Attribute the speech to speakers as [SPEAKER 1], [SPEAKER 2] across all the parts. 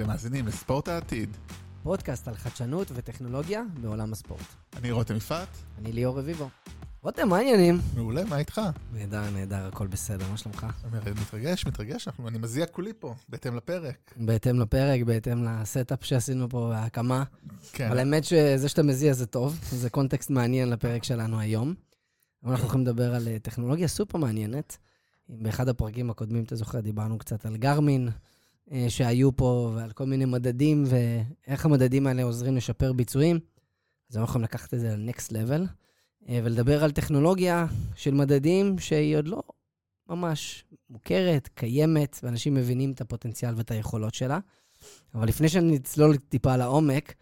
[SPEAKER 1] אתם מאזינים לספורט העתיד.
[SPEAKER 2] פודקאסט על חדשנות וטכנולוגיה בעולם הספורט.
[SPEAKER 1] אני רותם יפעת.
[SPEAKER 2] אני ליאור רביבו. רותם, מה העניינים?
[SPEAKER 1] מעולה, מה איתך?
[SPEAKER 2] נהדר, נהדר, הכל בסדר, מה שלומך?
[SPEAKER 1] מתרגש, מתרגש, אנחנו, אני מזיע כולי פה, בהתאם לפרק.
[SPEAKER 2] בהתאם לפרק, בהתאם לסטאפ שעשינו פה, וההקמה.
[SPEAKER 1] כן.
[SPEAKER 2] אבל האמת שזה שאתה מזיע זה טוב, זה קונטקסט מעניין לפרק שלנו היום. אבל אנחנו הולכים לדבר על אה, טכנולוגיה סופר מעניינת. באחד הפרקים הקודמים, אתה זוכר, דיברנו קצת על גרמין, שהיו פה, ועל כל מיני מדדים, ואיך המדדים האלה עוזרים לשפר ביצועים. אז אנחנו יכולים לקחת את זה ל-next level, אה, ולדבר על טכנולוגיה של מדדים שהיא עוד לא ממש מוכרת, קיימת, ואנשים מבינים את הפוטנציאל ואת היכולות שלה. אבל לפני שנצלול טיפה לעומק,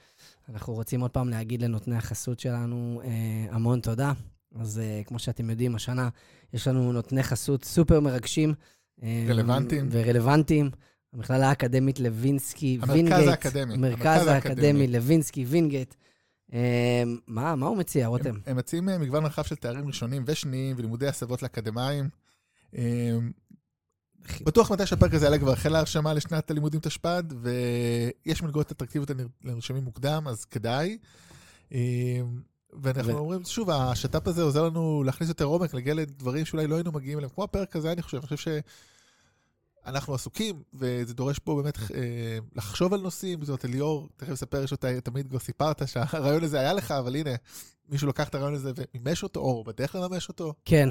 [SPEAKER 2] אנחנו רוצים עוד פעם להגיד לנותני החסות שלנו אה, המון תודה. אז אה, כמו שאתם יודעים, השנה יש לנו נותני חסות סופר מרגשים. אה,
[SPEAKER 1] רלוונטיים.
[SPEAKER 2] ורלוונטיים. המכללה האקדמית לוינסקי,
[SPEAKER 1] המרכז
[SPEAKER 2] וינגייט.
[SPEAKER 1] האקדמי.
[SPEAKER 2] המרכז האקדמי לוינסקי, וינגייט. אה, מה, מה הוא מציע, רותם?
[SPEAKER 1] הם, הם מציעים אה, מגוון רחב של תארים ראשונים ושניים ולימודי הסבות לאקדמאים. אה, בטוח מתי שהפרק הזה יעלה כבר החלה ההרשמה לשנת הלימודים תשפ"ד, ויש מלגות אטרקטיביות לנרשמים מוקדם, אז כדאי. ואנחנו ו... אומרים, שוב, השת"פ הזה עוזר לנו להכניס יותר עומק, להגיע לדברים שאולי לא היינו מגיעים אליהם, כמו הפרק הזה, אני חושב, אני חושב שאנחנו עסוקים, וזה דורש פה באמת אה, לחשוב על נושאים, זאת אומרת, ליאור, תכף אספר שאתה תמיד כבר סיפרת שהרעיון הזה היה לך, אבל הנה, מישהו לקח את הרעיון הזה ומימש אותו, או בדרך לממש אותו.
[SPEAKER 2] כן,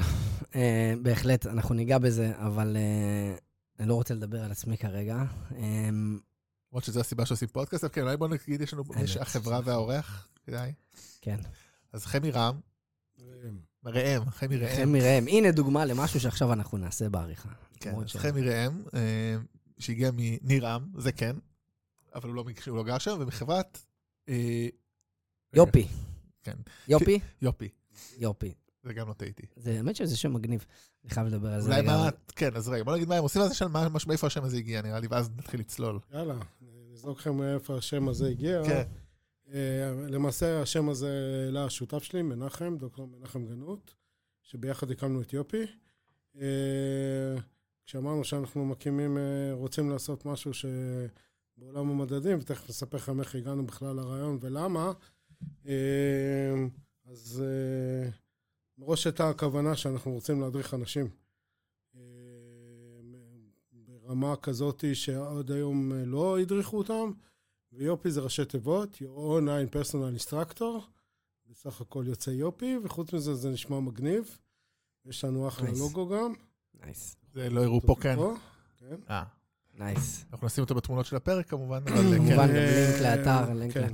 [SPEAKER 2] אה, בהחלט, אנחנו ניגע בזה, אבל אה, אני לא רוצה לדבר על עצמי כרגע. אה,
[SPEAKER 1] למרות שזו הסיבה שעושים פודקאסט, אבל כן, אולי בוא נגיד, יש לנו, יש החברה והאורח, כדאי.
[SPEAKER 2] כן.
[SPEAKER 1] אז חמי רם. ראם, חמי ראם.
[SPEAKER 2] חמי ראם. הנה דוגמה למשהו שעכשיו אנחנו נעשה בעריכה.
[SPEAKER 1] כן, חמי ראם, אה, שהגיע מניר עם, זה כן, אבל הוא לא, הוא לא גר שם, ומחברת... אה,
[SPEAKER 2] יופי.
[SPEAKER 1] כן.
[SPEAKER 2] יופי?
[SPEAKER 1] יופי.
[SPEAKER 2] יופי.
[SPEAKER 1] זה גם לא טעיתי.
[SPEAKER 2] זה, האמת שזה שם מגניב. אני חייב לדבר על זה
[SPEAKER 1] אולי מה, כן, אז רגע, בוא נגיד מה הם עושים, אז מאיפה השם הזה הגיע, נראה לי, ואז נתחיל לצלול.
[SPEAKER 3] יאללה, נזרוק לכם מאיפה השם הזה הגיע.
[SPEAKER 1] כן.
[SPEAKER 3] אה, למעשה השם הזה העלה השותף שלי, מנחם, דוקטור מנחם גנות, שביחד הקמנו את יופי. אה, כשאמרנו שאנחנו מקימים, אה, רוצים לעשות משהו שבעולם המדדים, ותכף נספר לכם איך הגענו בכלל לרעיון ולמה, אז מראש הייתה הכוונה שאנחנו רוצים להדריך אנשים ברמה כזאת שעד היום לא הדריכו אותם. ויופי זה ראשי תיבות, your online personal instructor, בסך הכל יוצא יופי, וחוץ מזה זה נשמע מגניב. יש לנו אחלה nice. לוגו גם.
[SPEAKER 2] נייס. Nice.
[SPEAKER 1] זה לא הראו פה, כן.
[SPEAKER 3] כן.
[SPEAKER 1] אה.
[SPEAKER 2] nice.
[SPEAKER 1] אנחנו נשים אותו בתמונות של הפרק כמובן, אבל
[SPEAKER 2] כן. כמובן. גם לינק לאתר, לינק
[SPEAKER 3] כן.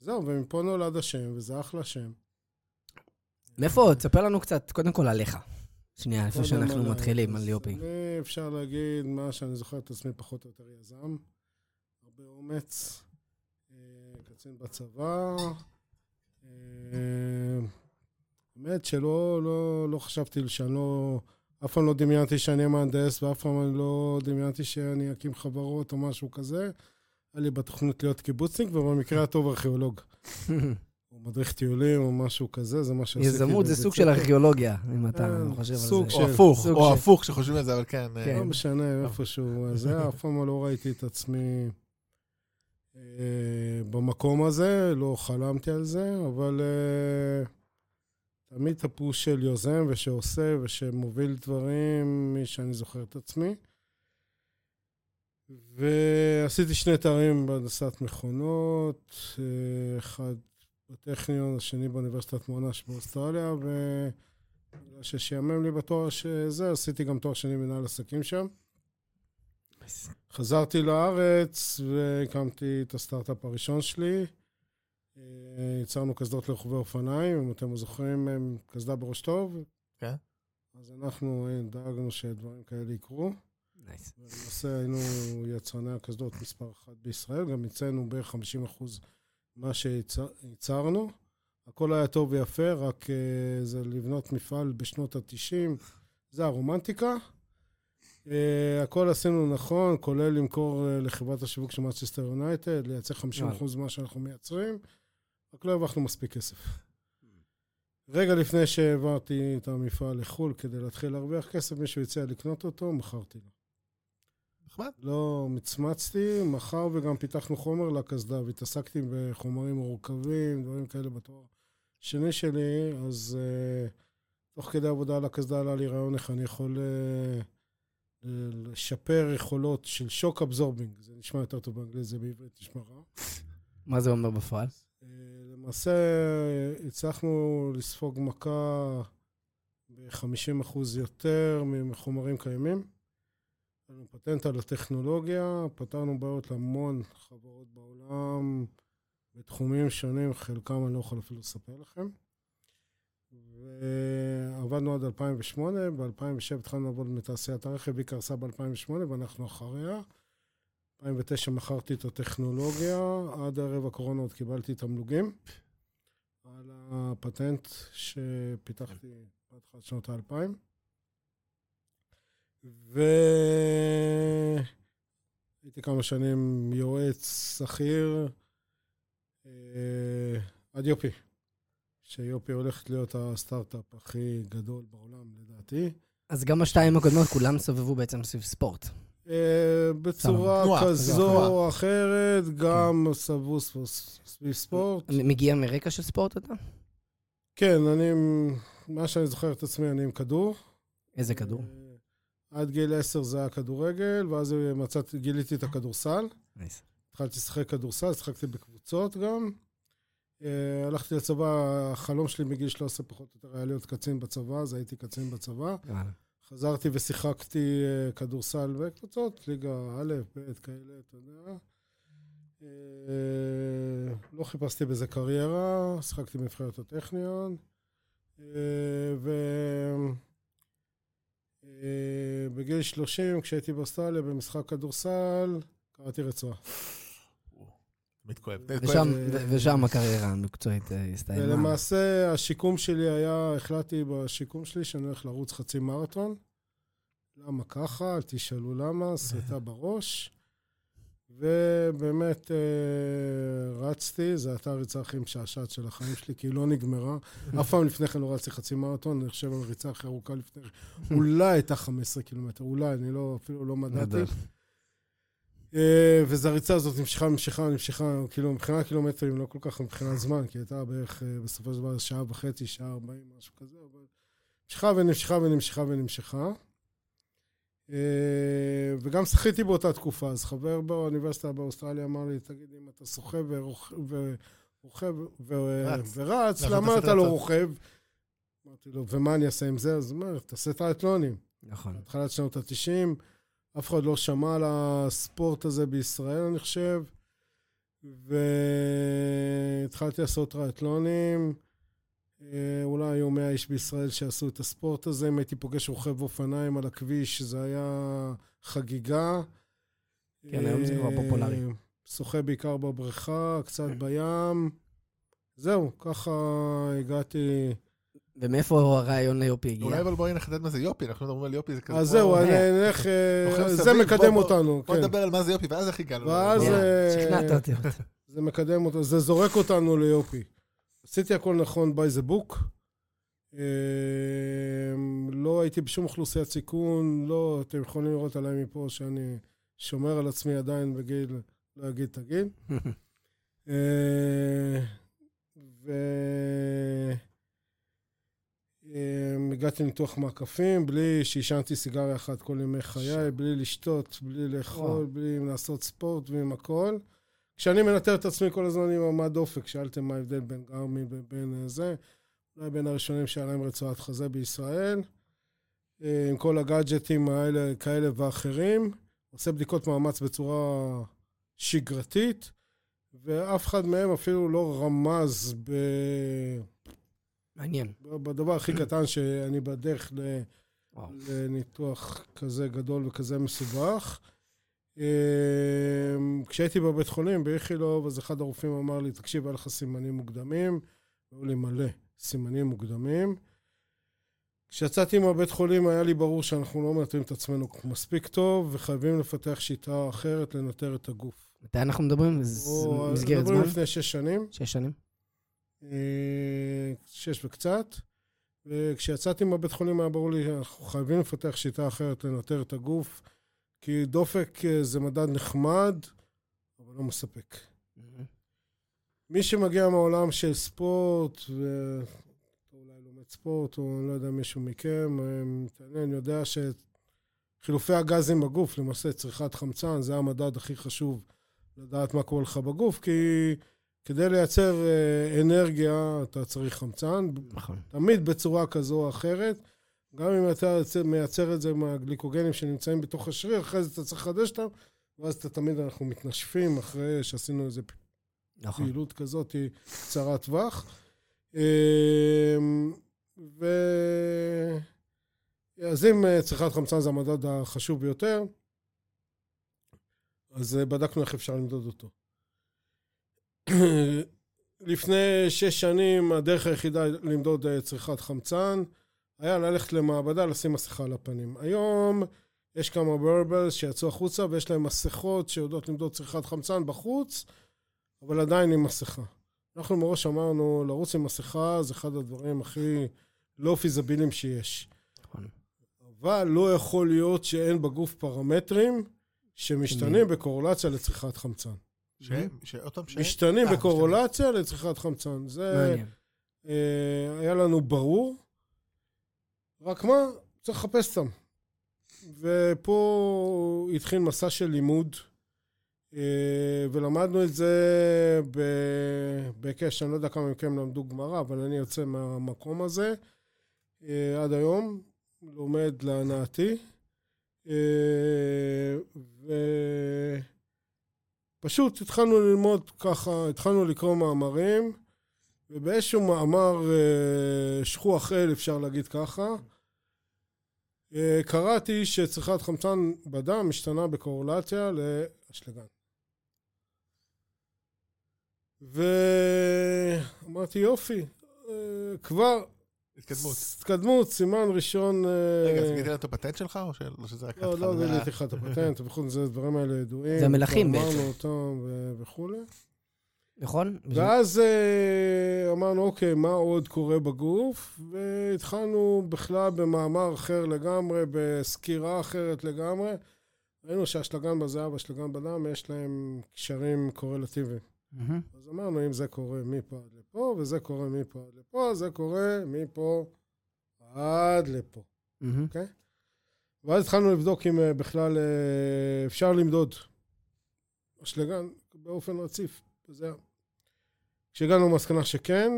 [SPEAKER 3] וזהו, ומפה נולד השם, וזה אחלה שם.
[SPEAKER 2] מאיפה? תספר לנו קצת, קודם כל עליך. שנייה, לפני שאנחנו מתחילים על יופי.
[SPEAKER 3] אפשר להגיד מה שאני זוכר את עצמי פחות או יותר יזם. הרבה אומץ, אה, קצין בצבא. באמת שלא לא, לא חשבתי שאני לא... אף פעם לא דמיינתי שאני מהנדס, ואף פעם אני לא דמיינתי שאני אקים חברות או משהו כזה. היה לי בתוכנית להיות קיבוצניק, ובמקרה הטוב ארכיאולוג. או מדריך טיולים או משהו כזה, זה מה שעשיתי.
[SPEAKER 2] יזמות זה סוג של ארכיאולוגיה, אם אתה
[SPEAKER 3] אה,
[SPEAKER 2] חושב על זה.
[SPEAKER 3] סוג
[SPEAKER 1] או הפוך, או הפוך כשחושבים על זה, אבל כן.
[SPEAKER 3] לא משנה, איפשהו. זה, אף פעם לא ראיתי את עצמי אה, במקום הזה, לא חלמתי על זה, אבל אה, תמיד הפוש של יוזם ושעושה ושמוביל דברים, מי שאני זוכר את עצמי. ועשיתי שני תארים בהנדסת מכונות, אחד בטכניון, השני באוניברסיטת מונש באוסטרליה, ובגלל ששיאמם לי בתואר שזה, עשיתי גם תואר שני מנהל עסקים שם. חזרתי לארץ והקמתי את הסטארט-אפ הראשון שלי. יצרנו קסדות לרוכבי אופניים, אם אתם זוכרים, קסדה בראש טוב.
[SPEAKER 1] כן.
[SPEAKER 3] אז אנחנו דאגנו שדברים כאלה יקרו.
[SPEAKER 2] Nice.
[SPEAKER 3] ולמעשה היינו יצרני הקסדות מספר אחת בישראל, גם ייצאנו בערך 50 אחוז מה שייצרנו. הכל היה טוב ויפה, רק uh, זה לבנות מפעל בשנות ה-90, זה הרומנטיקה. Uh, הכל עשינו נכון, כולל למכור uh, לחברת השיווק של מנצ'סטר יונייטד, לייצר 50% ממה שאנחנו מייצרים, רק לא הרווחנו מספיק כסף. רגע לפני שהעברתי את המפעל לחו"ל כדי להתחיל להרוויח כסף, מישהו הציע לקנות אותו, מכרתי לו.
[SPEAKER 1] נחמד.
[SPEAKER 3] לא מצמצתי, מאחר וגם פיתחנו חומר לקסדה, והתעסקתי בחומרים מורכבים, דברים כאלה בתואר שני שלי, אז uh, תוך כדי עבודה על הקסדה עלה לי רעיון איך אני יכול uh, לשפר יכולות של שוק אבזורבינג. זה נשמע יותר טוב באנגלית, זה בעברית נשמע רע.
[SPEAKER 2] מה זה אומר בפועל?
[SPEAKER 3] Uh, למעשה הצלחנו לספוג מכה ב-50% יותר מחומרים קיימים. היה לנו פטנט על הטכנולוגיה, פתרנו בעיות להמון חברות בעולם בתחומים שונים, חלקם אני לא יכול אפילו לספר לכם. ועבדנו עד 2008, ב-2007 התחלנו לעבוד מתעשיית הרכב, היא קרסה ב-2008 ואנחנו אחריה. ב-2009 מכרתי את הטכנולוגיה, עד ערב הקורונה עוד קיבלתי תמלוגים על הפטנט שפיתחתי בהתחלת שנות האלפיים. והייתי כמה שנים יועץ שכיר אה, עד יופי, שיופי הולכת להיות הסטארט-אפ הכי גדול בעולם, לדעתי.
[SPEAKER 2] אז גם השתיים הקודמות, כולם סובבו בעצם סביב ספורט.
[SPEAKER 3] אה, בצורה כזו או אחרת, גם סבבו סביב ספורט.
[SPEAKER 2] מגיע מרקע של ספורט אתה?
[SPEAKER 3] כן, אני, מה שאני זוכר את עצמי, אני עם כדור.
[SPEAKER 2] איזה כדור?
[SPEAKER 3] אה, עד גיל עשר זה היה כדורגל, ואז מצאתי, גיליתי את הכדורסל.
[SPEAKER 2] נייס.
[SPEAKER 3] התחלתי לשחק כדורסל, שיחקתי בקבוצות גם. Uh, הלכתי לצבא, החלום שלי מגיל 13 פחות או יותר היה להיות קצין בצבא, אז הייתי קצין בצבא. חזרתי ושיחקתי uh, כדורסל בקבוצות, ליגה א', ב', כאלה, אתה יודע. Uh, לא חיפשתי בזה קריירה, שיחקתי בנבחרת הטכניון. Uh, ו... אה, בגיל 30, כשהייתי באוסטרליה במשחק כדורסל, קראתי רצועה.
[SPEAKER 1] תמיד כואב.
[SPEAKER 2] ושם הקריירה המקצועית אה, הסתיימה.
[SPEAKER 3] ולמעשה, השיקום שלי היה, החלטתי בשיקום שלי שאני הולך לרוץ חצי מרתון. למה ככה? תשאלו למה, סריטה בראש. ובאמת אה, רצתי, זו הייתה הריצה הכי משעשעת של החיים שלי, כי היא לא נגמרה. אף פעם לפני כן לא רצתי חצי מרתון, אני חושב על הריצה הכי ארוכה לפני כן. אולי הייתה 15 קילומטר, אולי, אני לא, אפילו לא מדעתי. אה, וזו הריצה הזאת נמשכה, נמשכה, נמשכה, כאילו מבחינת קילומטרים, לא כל כך מבחינת זמן, כי הייתה בערך אה, בסופו של דבר שעה וחצי, שעה ארבעים, משהו כזה, אבל נמשכה ונמשכה ונמשכה ונמשכה. אה, וגם שחיתי באותה תקופה, אז חבר באוניברסיטה באוסטרליה אמר לי, תגיד, אם אתה סוחב ורוכב ורץ, למה אתה לא רוכב? אמרתי לו, ומה אני אעשה עם זה? אז הוא אומר, תעשה טריאטלונים.
[SPEAKER 2] נכון.
[SPEAKER 3] התחלת שנות ה-90, אף אחד לא שמע על הספורט הזה בישראל, אני חושב, והתחלתי לעשות טריאטלונים. אה, אולי היו 100 איש בישראל שעשו את הספורט הזה. אם הייתי פוגש רוכב אופניים על הכביש, זה היה חגיגה.
[SPEAKER 2] כן, היום זה כבר אה, פופולרי.
[SPEAKER 3] שוחה בעיקר בבריכה, קצת בים. זהו, ככה הגעתי...
[SPEAKER 2] ומאיפה הרעיון ליופי הגיע?
[SPEAKER 1] אולי אבל בואי נחדד מה זה יופי, אנחנו מדברים על יופי, זה כזה...
[SPEAKER 3] אז זהו, אני אלך... אה, זה מקדם אותנו,
[SPEAKER 1] כן. בוא נדבר על מה זה יופי, ואז איך הגענו.
[SPEAKER 3] ואז...
[SPEAKER 2] שכנעת אותי.
[SPEAKER 3] זה מקדם אותנו, זה זורק אותנו ליופי. עשיתי הכל נכון by the book. אמ, לא הייתי בשום אוכלוסיית סיכון, לא, אתם יכולים לראות עליי מפה שאני שומר על עצמי עדיין בגיל, לא אגיד תגיד. אה, ו... אמ, הגעתי לניתוח מעקפים, בלי שעישנתי סיגריה אחת כל ימי חיי, בלי לשתות, בלי לאכול, בלי לעשות ספורט ועם הכל. כשאני מנטר את עצמי כל הזמן עם עמד דופק, שאלתם מה ההבדל בין גרמי ובין אה, זה, אולי בין הראשונים שהיה להם רצועת חזה בישראל, אה, עם כל הגאדג'טים האלה, כאלה ואחרים, עושה בדיקות מאמץ בצורה שגרתית, ואף אחד מהם אפילו לא רמז ב...
[SPEAKER 2] מעניין.
[SPEAKER 3] בדבר הכי קטן שאני בדרך ל... לניתוח כזה גדול וכזה מסובך. אמ, כשהייתי בבית חולים באיכילוב, אז אחד הרופאים אמר לי, תקשיב, היה לך סימנים מוקדמים. היו לי מלא סימנים מוקדמים. כשיצאתי מהבית חולים היה לי ברור שאנחנו לא מנטרים את עצמנו מספיק טוב, וחייבים לפתח שיטה אחרת לנטר את הגוף.
[SPEAKER 2] מתי אנחנו מדברים? מסגרת זמן?
[SPEAKER 3] מדברים לפני שש שנים.
[SPEAKER 2] שש שנים?
[SPEAKER 3] אה, שש וקצת. וכשיצאתי מהבית חולים היה ברור לי, אנחנו חייבים לפתח שיטה אחרת לנטר את הגוף. כי דופק אה, זה מדד נחמד, אבל לא מספק. מי שמגיע מהעולם של ספורט, ואולי לומד ספורט, או לא יודע, מישהו מכם, אה, מתעניין, יודע שחילופי הגזים בגוף, למעשה צריכת חמצן, זה המדד הכי חשוב לדעת מה קורה לך בגוף, כי כדי לייצר אה, אנרגיה אתה צריך חמצן,
[SPEAKER 2] נכון.
[SPEAKER 3] תמיד בצורה כזו או אחרת. גם אם אתה מייצר את זה מהגליקוגנים שנמצאים בתוך השריר, אחרי זה אתה צריך לחדש אותם, ואז אתה תמיד, אנחנו מתנשפים אחרי שעשינו איזה
[SPEAKER 2] נכון.
[SPEAKER 3] פעילות כזאת היא קצרת טווח. אמ, ו... אז אם אה, צריכת חמצן זה המדד החשוב ביותר, אז אה, בדקנו איך אפשר למדוד אותו. לפני שש שנים הדרך היחידה למדוד אה, צריכת חמצן היה ללכת למעבדה לשים מסכה על הפנים. היום יש כמה ברבלס שיצאו החוצה ויש להם מסכות שיודעות למדוד צריכת חמצן בחוץ, אבל עדיין עם מסכה. אנחנו מראש אמרנו, לרוץ עם מסכה זה אחד הדברים הכי לא פיזביליים שיש.
[SPEAKER 2] נכון.
[SPEAKER 3] אבל לא יכול להיות שאין בגוף פרמטרים שמשתנים בקורלציה לצריכת חמצן.
[SPEAKER 1] ש... ש... עוד פעם, ש...
[SPEAKER 3] משתנים
[SPEAKER 1] אה,
[SPEAKER 3] בקורלציה לצריכת חמצן. זה. אה, היה לנו ברור, רק מה, צריך לחפש אותם. ופה התחיל מסע של לימוד, אה, ולמדנו את זה בהיקש, אני לא יודע כמה מכם למדו גמרא, אבל אני יוצא מהמקום הזה אה, עד היום, לומד להנאתי. אה, ופשוט התחלנו ללמוד ככה, התחלנו לקרוא מאמרים, ובאיזשהו מאמר שכוח אל, אפשר להגיד ככה, קראתי שצריכת חמצן בדם משתנה בקורלציה לאשלגן. ואמרתי, יופי, אה, כבר
[SPEAKER 1] התקדמות.
[SPEAKER 3] התקדמות, סימן ראשון... אה,
[SPEAKER 1] רגע, אז גיליתי את הפטנט שלך, או שזה רק
[SPEAKER 3] לא, לא
[SPEAKER 1] התחלה?
[SPEAKER 3] גיליתי לך את הפטנט, ובכל זאת, הדברים האלה ידועים.
[SPEAKER 2] זה המלכים בעצם.
[SPEAKER 3] אמרנו אותם וכולי.
[SPEAKER 2] נכון?
[SPEAKER 3] ואז אה, אמרנו, אוקיי, מה עוד קורה בגוף? והתחלנו בכלל במאמר אחר לגמרי, בסקירה אחרת לגמרי. ראינו שהאשלגן בזהב והאשלגן בדם, יש להם קשרים קורלטיביים.
[SPEAKER 2] מהמם.
[SPEAKER 3] אז אמרנו, אם זה קורה מפה עד לפה, וזה קורה מפה עד לפה, זה קורה מפה עד לפה.
[SPEAKER 2] מהמם.
[SPEAKER 3] ואז התחלנו לבדוק אם אה, בכלל אה, אפשר למדוד אשלגן באופן רציף. וזה... כשהגענו למסקנה שכן,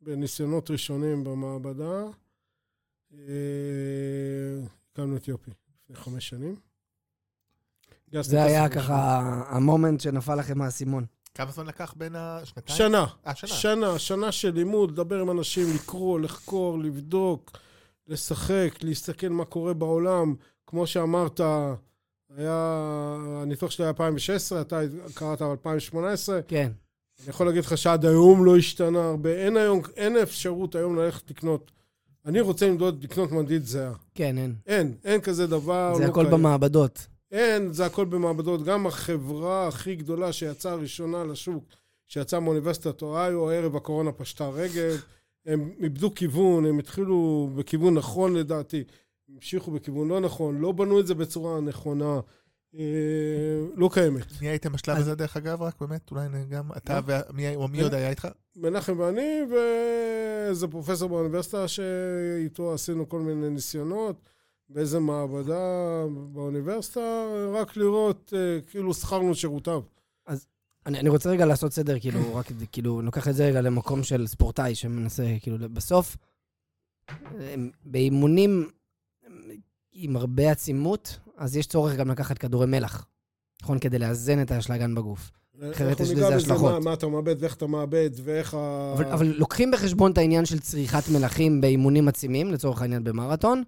[SPEAKER 3] בניסיונות ראשונים במעבדה, אה, הקמנו את יופי לפני חמש שנים.
[SPEAKER 2] זה היה ככה המומנט שנפל לכם מהאסימון.
[SPEAKER 1] כמה זמן לקח בין השנתיים?
[SPEAKER 3] שנה.
[SPEAKER 1] אה, שנה.
[SPEAKER 3] שנה, שנה של לימוד, לדבר עם אנשים, לקרוא, לחקור, לבדוק, לשחק, להסתכל מה קורה בעולם. כמו שאמרת, היה, הניתוח שלי היה 2016, אתה קראת ב-2018.
[SPEAKER 2] כן.
[SPEAKER 3] אני יכול להגיד לך שעד היום לא השתנה הרבה. אין היום, אין אפשרות היום ללכת לקנות. אני רוצה למדוד, לקנות מדיד זהה.
[SPEAKER 2] כן, אין.
[SPEAKER 3] אין, אין כזה דבר.
[SPEAKER 2] זה
[SPEAKER 3] לא
[SPEAKER 2] הכל
[SPEAKER 3] קיים.
[SPEAKER 2] במעבדות.
[SPEAKER 3] אין, זה הכל במעבדות. גם החברה הכי גדולה שיצאה ראשונה לשוק, שיצאה מאוניברסיטת אוהיו, ערב הקורונה פשטה רגל. הם איבדו כיוון, הם התחילו בכיוון נכון לדעתי, המשיכו בכיוון לא נכון, לא בנו את זה בצורה נכונה, לא קיימת.
[SPEAKER 1] מי הייתם בשלב
[SPEAKER 2] אז-
[SPEAKER 1] הזה, דרך אגב, רק באמת? אולי גם אתה? ומי או מי עוד היה איתך?
[SPEAKER 3] מנחם ואני, ואיזה פרופסור באוניברסיטה שאיתו עשינו כל מיני ניסיונות, באיזה מעבדה באוניברסיטה, רק לראות, אה, כאילו שכרנו שירותיו.
[SPEAKER 2] אני, אני רוצה רגע לעשות סדר, כאילו, רק, כאילו, לוקח את זה רגע למקום של ספורטאי שמנסה, כאילו, בסוף, הם- באימונים עם הרבה עצימות, אז יש צורך גם לקחת כדורי מלח, נכון? כדי לאזן את האשלגן בגוף. אחרת יש לזה השלכות.
[SPEAKER 3] מה, מה אתה מאבד ואיך אתה מאבד ואיך ה...
[SPEAKER 2] אבל, אבל לוקחים בחשבון את העניין של צריכת מלחים באימונים עצימים, לצורך העניין במרתון,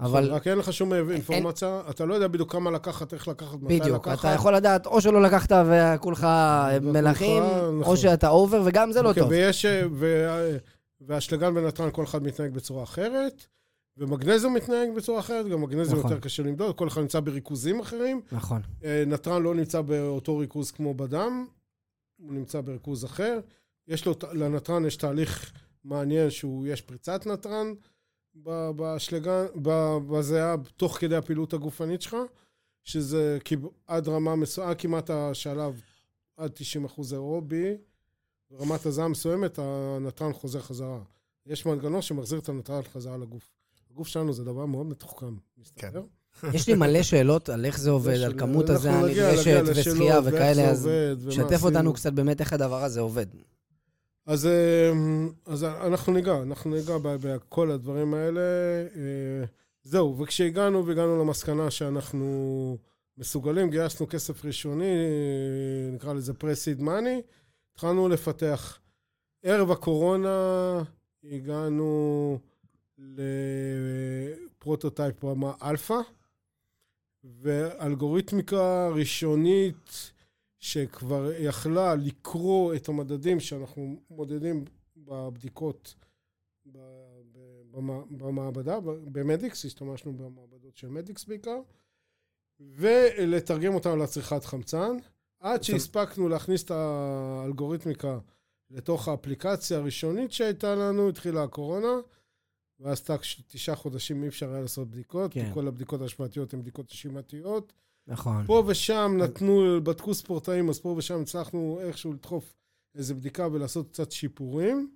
[SPEAKER 2] אבל
[SPEAKER 3] רק אין לך שום אינפורמציה, אתה לא יודע בדיוק כמה לקחת, איך לקחת, מתי
[SPEAKER 2] בדיוק,
[SPEAKER 3] לקחת.
[SPEAKER 2] אתה יכול לדעת או שלא לקחת וכולך מלחים,
[SPEAKER 3] נכון.
[SPEAKER 2] או שאתה אובר, וגם זה לא
[SPEAKER 3] אוקיי,
[SPEAKER 2] טוב.
[SPEAKER 3] ויש, אה, ו- והאשלגן ונתרן, כל אחד מתנהג בצורה אחרת, ומגנזיום מתנהג בצורה אחרת, גם מגנזיום
[SPEAKER 2] נכון.
[SPEAKER 3] יותר קשה למדוד, כל אחד נמצא בריכוזים אחרים.
[SPEAKER 2] נכון.
[SPEAKER 3] אה, נתרן לא נמצא באותו ריכוז כמו בדם, הוא נמצא בריכוז אחר. יש לו, לנתרן יש תהליך מעניין שהוא, יש פריצת נתרן ב- באשלגן, ב- בזיעה, תוך כדי הפעילות הגופנית שלך, שזה עד רמה מסוימת, כמעט השלב עד 90 אחוז אירובי, ברמת הזעה מסוימת הנתרן חוזר חזרה. יש מנגנון שמחזיר את הנתרן חזרה לגוף. הגוף שלנו זה דבר מאוד מתוחכם, מסתבר.
[SPEAKER 2] יש לי מלא שאלות על איך זה עובד, על כמות
[SPEAKER 3] נגיע-
[SPEAKER 2] הנדרשת ושחייה וכאלה, אז שתף. אותנו קצת באמת איך הדבר הזה עובד.
[SPEAKER 3] אז, אה, אז אנחנו ניגע, אנחנו ניגע בכל הדברים האלה. אה, זהו, וכשהגענו והגענו למסקנה שאנחנו מסוגלים, גייסנו כסף ראשוני, אה, נקרא לזה pre-seed money, התחלנו לפתח. ערב הקורונה הגענו ל prototype רמה אלפא, ואלגוריתמיקה ראשונית שכבר יכלה לקרוא את המדדים שאנחנו מודדים בבדיקות במעבדה, במדיקס, השתמשנו במעבדות של מדיקס בעיקר, ולתרגם אותם לצריכת חמצן, עד שהספקנו להכניס את האלגוריתמיקה לתוך האפליקציה הראשונית שהייתה לנו, התחילה הקורונה, ואז תשעה חודשים אי אפשר היה לעשות בדיקות,
[SPEAKER 2] כן.
[SPEAKER 3] כי כל הבדיקות ההשוואתיות הן בדיקות נשימתיות.
[SPEAKER 2] נכון.
[SPEAKER 3] פה ושם נתנו, בדקו ספורטאים, אז פה ושם הצלחנו איכשהו לדחוף איזה בדיקה ולעשות קצת שיפורים.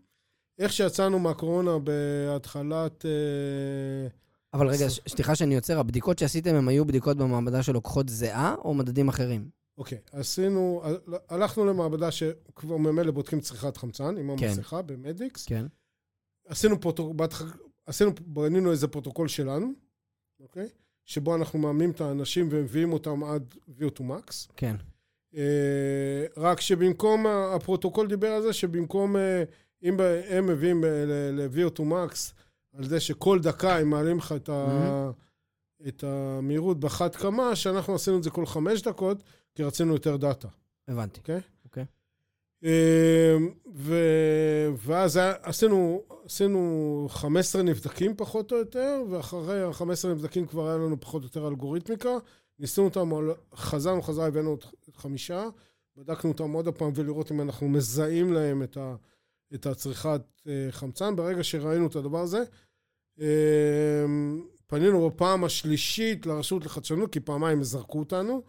[SPEAKER 3] איך שיצאנו מהקורונה בהתחלת... אה,
[SPEAKER 2] אבל רגע, סליחה שאני עוצר, הבדיקות שעשיתם הם היו בדיקות במעבדה שלוקחות זיעה או מדדים אחרים?
[SPEAKER 3] אוקיי, עשינו, הלכנו למעבדה שכבר ממילא בודקים צריכת חמצן עם
[SPEAKER 2] כן.
[SPEAKER 3] המסכה במדיקס.
[SPEAKER 2] כן.
[SPEAKER 3] עשינו פרוטוקול, עשינו, בנינו איזה פרוטוקול שלנו, אוקיי? שבו אנחנו מאמנים את האנשים ומביאים אותם עד VO2 max.
[SPEAKER 2] כן.
[SPEAKER 3] אה, רק שבמקום, הפרוטוקול דיבר על זה שבמקום, אה, אם הם מביאים אה, ל-VO2 max, על זה שכל דקה הם מעלים לך את, ה, את המהירות בחד קמה, שאנחנו עשינו את זה כל חמש דקות, כי רצינו יותר דאטה.
[SPEAKER 2] הבנתי.
[SPEAKER 3] אה, ו... ואז עשינו, עשינו 15 נבדקים פחות או יותר, ואחרי ה-15 נבדקים כבר היה לנו פחות או יותר אלגוריתמיקה. ניסינו אותם, חזרנו חזרה, הבאנו עוד חמישה, בדקנו אותם עוד פעם ולראות אם אנחנו מזהים להם את, ה, את הצריכת אה, חמצן. ברגע שראינו את הדבר הזה, אה, פנינו בפעם השלישית לרשות לחדשנות, כי פעמיים זרקו אותנו,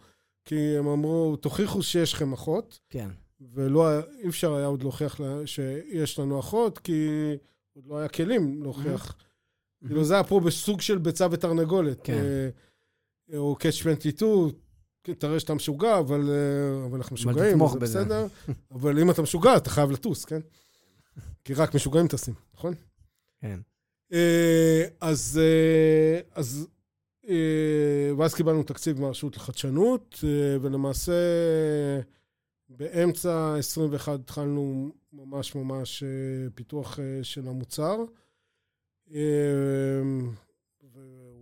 [SPEAKER 3] כי הם אמרו, תוכיחו שיש לכם אחות.
[SPEAKER 2] כן.
[SPEAKER 3] ולא היה, אי אפשר היה עוד להוכיח לה, שיש לנו אחות, כי עוד לא היה כלים להוכיח. כאילו זה היה פה בסוג של ביצה ותרנגולת.
[SPEAKER 2] כן.
[SPEAKER 3] אה, או קאץ' 22, תראה שאתה משוגע, אבל, אה, אבל אנחנו משוגעים, זה
[SPEAKER 2] בזה.
[SPEAKER 3] בסדר. אבל אם אתה משוגע, אתה חייב לטוס, כן? כי רק משוגעים טסים, נכון?
[SPEAKER 2] כן.
[SPEAKER 3] אה, אז, אז, ואז קיבלנו תקציב מהרשות לחדשנות, ולמעשה באמצע 21 התחלנו ממש ממש אה, פיתוח אה, של המוצר. אה,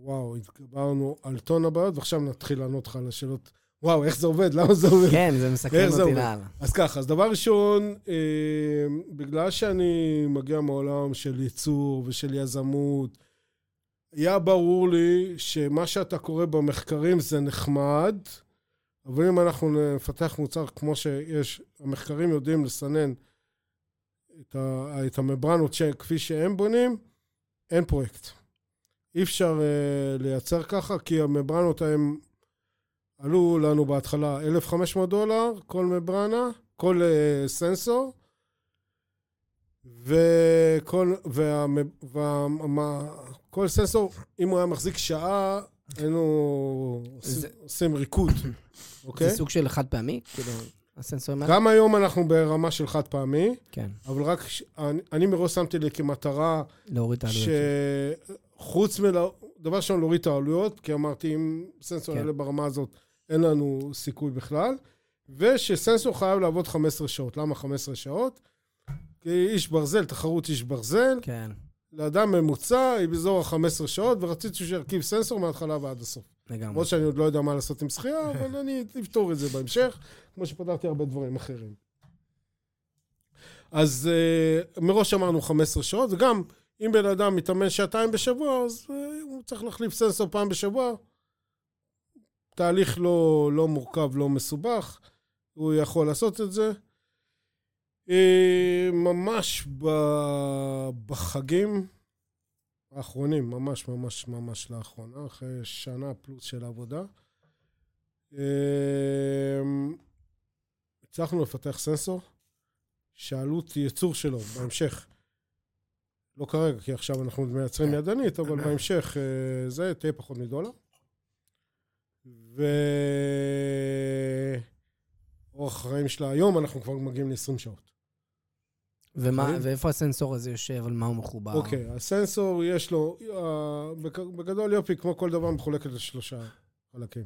[SPEAKER 3] וואו, התגברנו על טון הבעיות, ועכשיו נתחיל לענות לך על השאלות. וואו, איך זה עובד? למה זה עובד?
[SPEAKER 2] כן, זה מסכן אותי? לאללה.
[SPEAKER 3] אז ככה, אז דבר ראשון, אה, בגלל שאני מגיע מעולם של ייצור ושל יזמות, היה ברור לי שמה שאתה קורא במחקרים זה נחמד, אבל אם אנחנו נפתח מוצר כמו שיש, המחקרים יודעים לסנן את, ה, את המברנות ש, כפי שהם בונים, אין פרויקט. אי אפשר uh, לייצר ככה, כי המברנות הן עלו לנו בהתחלה 1,500 דולר, כל מברנה, כל uh, סנסור, וכל, וה, וה, וה, כל סנסור, אם הוא היה מחזיק שעה, היינו עושים, ריקוד, אוקיי?
[SPEAKER 2] זה סוג של חד פעמי? כאילו, הסנסורים האלה?
[SPEAKER 3] גם היום אנחנו ברמה של חד פעמי,
[SPEAKER 2] כן,
[SPEAKER 3] אבל רק, אני, מראש שמתי לי כמטרה,
[SPEAKER 2] להוריד את העלויות.
[SPEAKER 3] שחוץ מלא... דבר ראשון, להוריד את העלויות, כי אמרתי, אם סנסור
[SPEAKER 2] כן.
[SPEAKER 3] יעלה ברמה הזאת, אין לנו סיכוי בכלל, ושסנסור חייב לעבוד 15 שעות. למה 15 שעות? כי איש ברזל, תחרות איש ברזל,
[SPEAKER 2] כן,
[SPEAKER 3] לאדם ממוצע היא באזור ה-15 שעות, ורציתי שהוא ירכיב סנסור מההתחלה ועד הסוף.
[SPEAKER 2] לגמרי.
[SPEAKER 3] למרות שאני עוד לא יודע מה לעשות עם שחייה, אבל אני אפתור את זה בהמשך, כמו שפתרתי הרבה דברים אחרים. אז uh, מראש אמרנו 15 שעות, וגם אם בן אדם מתאמן שעתיים בשבוע, אז uh, הוא צריך להחליף סנסור פעם בשבוע. תהליך לא, לא מורכב, לא מסובך, הוא יכול לעשות את זה. Uh, ממש בחגים האחרונים, ממש ממש ממש לאחרונה, אחרי שנה פלוס של עבודה, אמ, הצלחנו לפתח סנסור שעלות ייצור שלו בהמשך, לא כרגע, כי עכשיו אנחנו מייצרים ידנית, אבל בהמשך אה, זה תהיה פחות מדולר. ואורח החיים שלה היום, אנחנו כבר מגיעים ל-20 שעות.
[SPEAKER 2] ומה,
[SPEAKER 3] אוקיי.
[SPEAKER 2] ואיפה הסנסור הזה יושב, על מה הוא מחובר?
[SPEAKER 3] אוקיי, הסנסור יש לו, בג- בגדול יופי, כמו כל דבר, מחולקת לשלושה חלקים.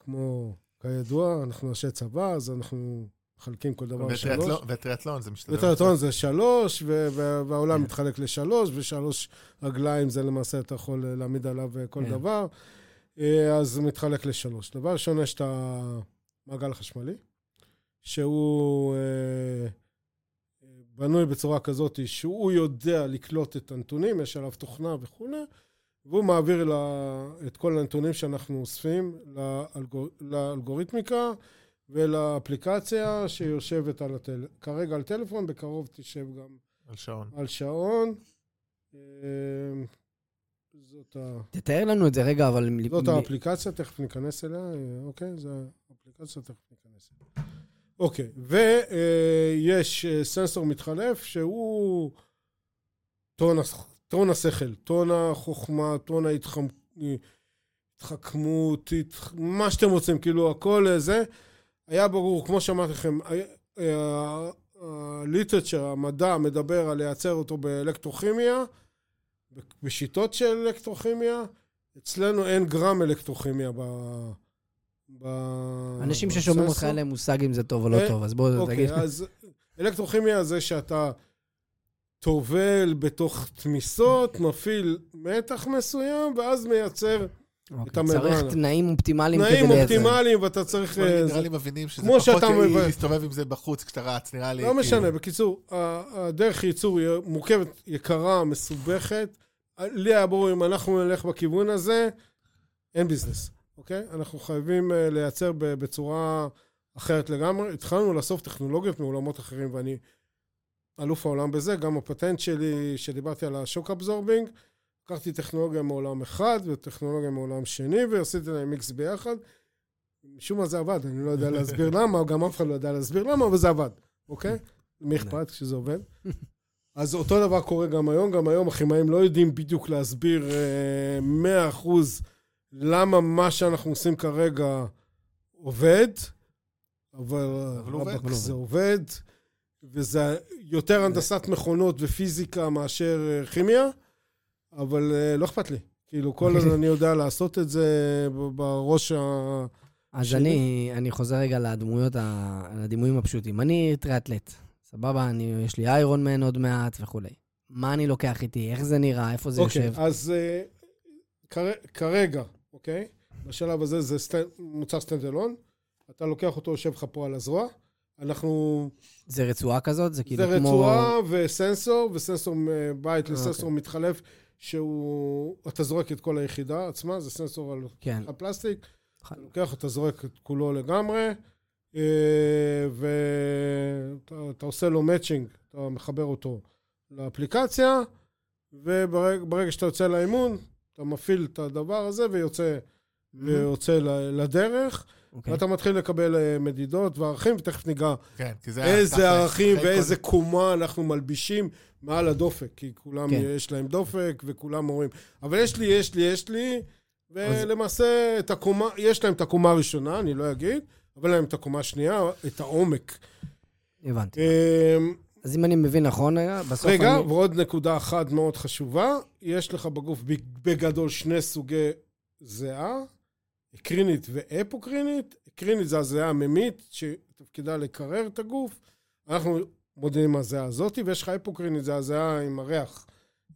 [SPEAKER 3] כמו, כידוע, אנחנו אנשי צבא, אז אנחנו מחלקים כל דבר לשלוש.
[SPEAKER 1] וטריאטלון- זה משתלב.
[SPEAKER 3] וטריאטלון זה שלוש, ו- ו- והעולם. מתחלק לשלוש, ושלוש רגליים זה למעשה, אתה יכול להעמיד עליו אה, כל
[SPEAKER 2] כן.
[SPEAKER 3] דבר. אה, אז מתחלק לשלוש. דבר ראשון, יש את המעגל החשמלי, שהוא אה, בנוי בצורה כזאת שהוא יודע לקלוט את הנתונים, יש עליו תוכנה וכולי, והוא מעביר לה, את כל הנתונים שאנחנו אוספים לאלגור, לאלגוריתמיקה ולאפליקציה שיושבת על הטל... כרגע על טלפון, בקרוב תשב גם
[SPEAKER 1] על שעון.
[SPEAKER 3] על שעון. אה, זאת, ה...
[SPEAKER 2] תתאר לנו את זה רגע, אבל...
[SPEAKER 3] זאת האפליקציה, תכף ניכנס אליה, אה, אוקיי? זו האפליקציה, תכף ניכנס. אוקיי, ויש סנסור מתחלף שהוא טון, טון השכל, טון החוכמה, טון ההתחכמות, התח- מה שאתם רוצים, כאילו הכל אה, זה. היה ברור, כמו שאמרתי לכם, הליטרצ'ר, המדע, מדבר על לייצר אותו באלקטרוכימיה, בשיטות של אלקטרוכימיה. אצלנו אין גרם אלקטרוכימיה ב... ב...
[SPEAKER 2] אנשים ששומעים אותך. אין להם מושג אם זה טוב או לא
[SPEAKER 3] אה,
[SPEAKER 2] טוב, אז בוא תגיד.
[SPEAKER 3] אוקיי, אז אלקטרוכימיה זה שאתה טובל בתוך תמיסות, מפעיל מתח מסוים, ואז מייצר
[SPEAKER 2] אוקיי,
[SPEAKER 3] הממברנה.
[SPEAKER 2] צריך תנאים אופטימליים כדי
[SPEAKER 3] תנאים
[SPEAKER 2] לייצר.
[SPEAKER 3] אופטימליים, ואתה צריך... אה,
[SPEAKER 1] נראה לי מבינים שזה פחות. להסתובב עם זה בחוץ כשאתה רץ, נראה לי.
[SPEAKER 3] לא
[SPEAKER 1] כאילו-
[SPEAKER 3] משנה, בקיצור, הדרך ייצור היא מורכבת, יקרה, מסובכת. לי היה ברור, אם אנחנו נלך בכיוון הזה, אין ביזנס, אוקיי? אנחנו חייבים אה, לייצר בצורה אחרת לגמרי. התחלנו לאסוף טכנולוגיות מעולמות אחרים, ואני אלוף העולם בזה. גם הפטנט שלי, שדיברתי על השוק אבזורבינג, לקחתי טכנולוגיה מעולם אחד וטכנולוגיה מעולם שני, ועשיתי להם מיקס ביחד. משום מה זה עבד, אני לא יודע להסביר למה, גם אף אחד לא יודע להסביר למה, אבל זה עבד, אוקיי? מי אכפת כשזה עובד? אז אותו דבר קורה גם היום, גם היום הכימאים לא יודעים בדיוק להסביר אה, 100% למה מה שאנחנו עושים כרגע עובד, אבל,
[SPEAKER 1] אבל עובד.
[SPEAKER 3] זה עובד, וזה יותר הנדסת מכונות ופיזיקה מאשר אה, כימיה, אבל אה, לא אכפת לי. כאילו, כל הזמן אני יודע לעשות את זה בראש ה...
[SPEAKER 2] אז. אני, אני חוזר רגע לדמויות, ה- לדימויים הפשוטים. אני טריאטלט, סבבה? אני, יש לי איירון מן עוד מעט וכולי. מה אני לוקח איתי? איך זה נראה? איפה זה
[SPEAKER 3] אוקיי,
[SPEAKER 2] יושב?
[SPEAKER 3] אז אה, כר- כרגע, אוקיי? בשלב הזה זה סט- מוצר סטנדלון. אתה לוקח אותו, יושב לך פה על הזרוע. אנחנו...
[SPEAKER 2] זה רצועה כזאת? זה כאילו
[SPEAKER 3] זה
[SPEAKER 2] כמו...
[SPEAKER 3] רצועה וסנסור, וסנסור מבית לסנסור
[SPEAKER 2] אוקיי.
[SPEAKER 3] מתחלף, שהוא... אתה זורק את כל היחידה עצמה, זה סנסור על
[SPEAKER 2] כן.
[SPEAKER 3] הפלסטיק. אתה לוקח, אתה זורק את כולו לגמרי, אה, ואתה אתה עושה לו מאצ'ינג, אתה מחבר אותו לאפליקציה, וברגע ברגע שאתה יוצא לאימון, אתה מפעיל את הדבר הזה ויוצא, ויוצא ל- לדרך,
[SPEAKER 2] אוקיי.
[SPEAKER 3] ואתה מתחיל לקבל אה, מדידות וערכים, ותכף ניגע
[SPEAKER 1] כן, כי זה...
[SPEAKER 3] איזה ערכים ואיזה
[SPEAKER 1] כל-
[SPEAKER 3] קומה אנחנו מלבישים מעל הדופק, כי כולם
[SPEAKER 2] כן.
[SPEAKER 3] יש להם דופק וכולם אומרים, אבל יש לי, יש לי, יש לי, ולמעשה את הקומה, יש להם את הקומה הראשונה, אני לא אגיד, אבל להם את הקומה השנייה, את העומק.
[SPEAKER 2] הבנתי. אז אם אני מבין נכון, רגע, בסוף
[SPEAKER 3] רגע,
[SPEAKER 2] אני...
[SPEAKER 3] ועוד נקודה אחת מאוד חשובה, יש לך בגוף בגדול שני סוגי זיעה, אקרינית ואפוקרינית. אקרינית זה הזיעה הממית, שתפקידה לקרר את הגוף. אנחנו מודדים מהזיעה הזאת, ויש לך אפוקרינית, זה הזיעה עם הריח,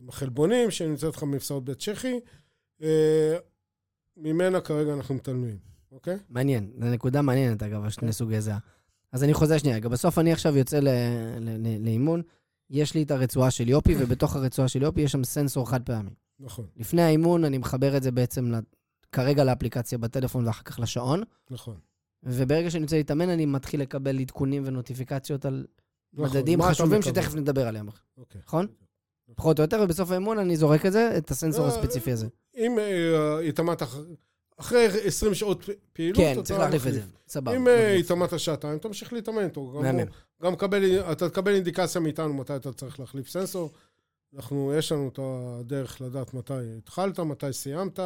[SPEAKER 3] עם החלבונים, שנמצאת לך במפסעות בית צ'כי. אה, ממנה כרגע אנחנו מתעלמים, אוקיי?
[SPEAKER 2] מעניין, זו נקודה מעניינת, אגב, השני סוגי זהה. אז אני חוזר שנייה, בסוף אני עכשיו יוצא לאימון, יש לי את הרצועה של יופי, ובתוך הרצועה של יופי יש שם סנסור חד פעמי.
[SPEAKER 3] נכון,
[SPEAKER 2] לפני האימון אני מחבר את זה בעצם כרגע לאפליקציה בטלפון ואחר כך לשעון,
[SPEAKER 3] נכון.
[SPEAKER 2] וברגע שאני רוצה להתאמן אני מתחיל לקבל עדכונים ונוטיפיקציות על
[SPEAKER 3] נכון.
[SPEAKER 2] מדדים חשובים? שתכף נדבר עליהם,
[SPEAKER 3] אוקיי.
[SPEAKER 2] נכון? פחות או יותר, ובסוף האימון אני זורק את זה, את הסנסור
[SPEAKER 3] אה,
[SPEAKER 2] הספציפי הזה.
[SPEAKER 3] אם אה, התאמנת, אחרי 20 שעות פעילות,
[SPEAKER 2] כן,
[SPEAKER 3] אתה
[SPEAKER 2] צריך להחליף את. זה. סבבה.
[SPEAKER 3] אם אה. התאמנת שעתיים, תמשיך להתאמן איתו. גם קבל, אתה תקבל אינדיקציה מאיתנו מתי אתה צריך להחליף סנסור. אנחנו, יש לנו את הדרך לדעת מתי התחלת, מתי סיימת,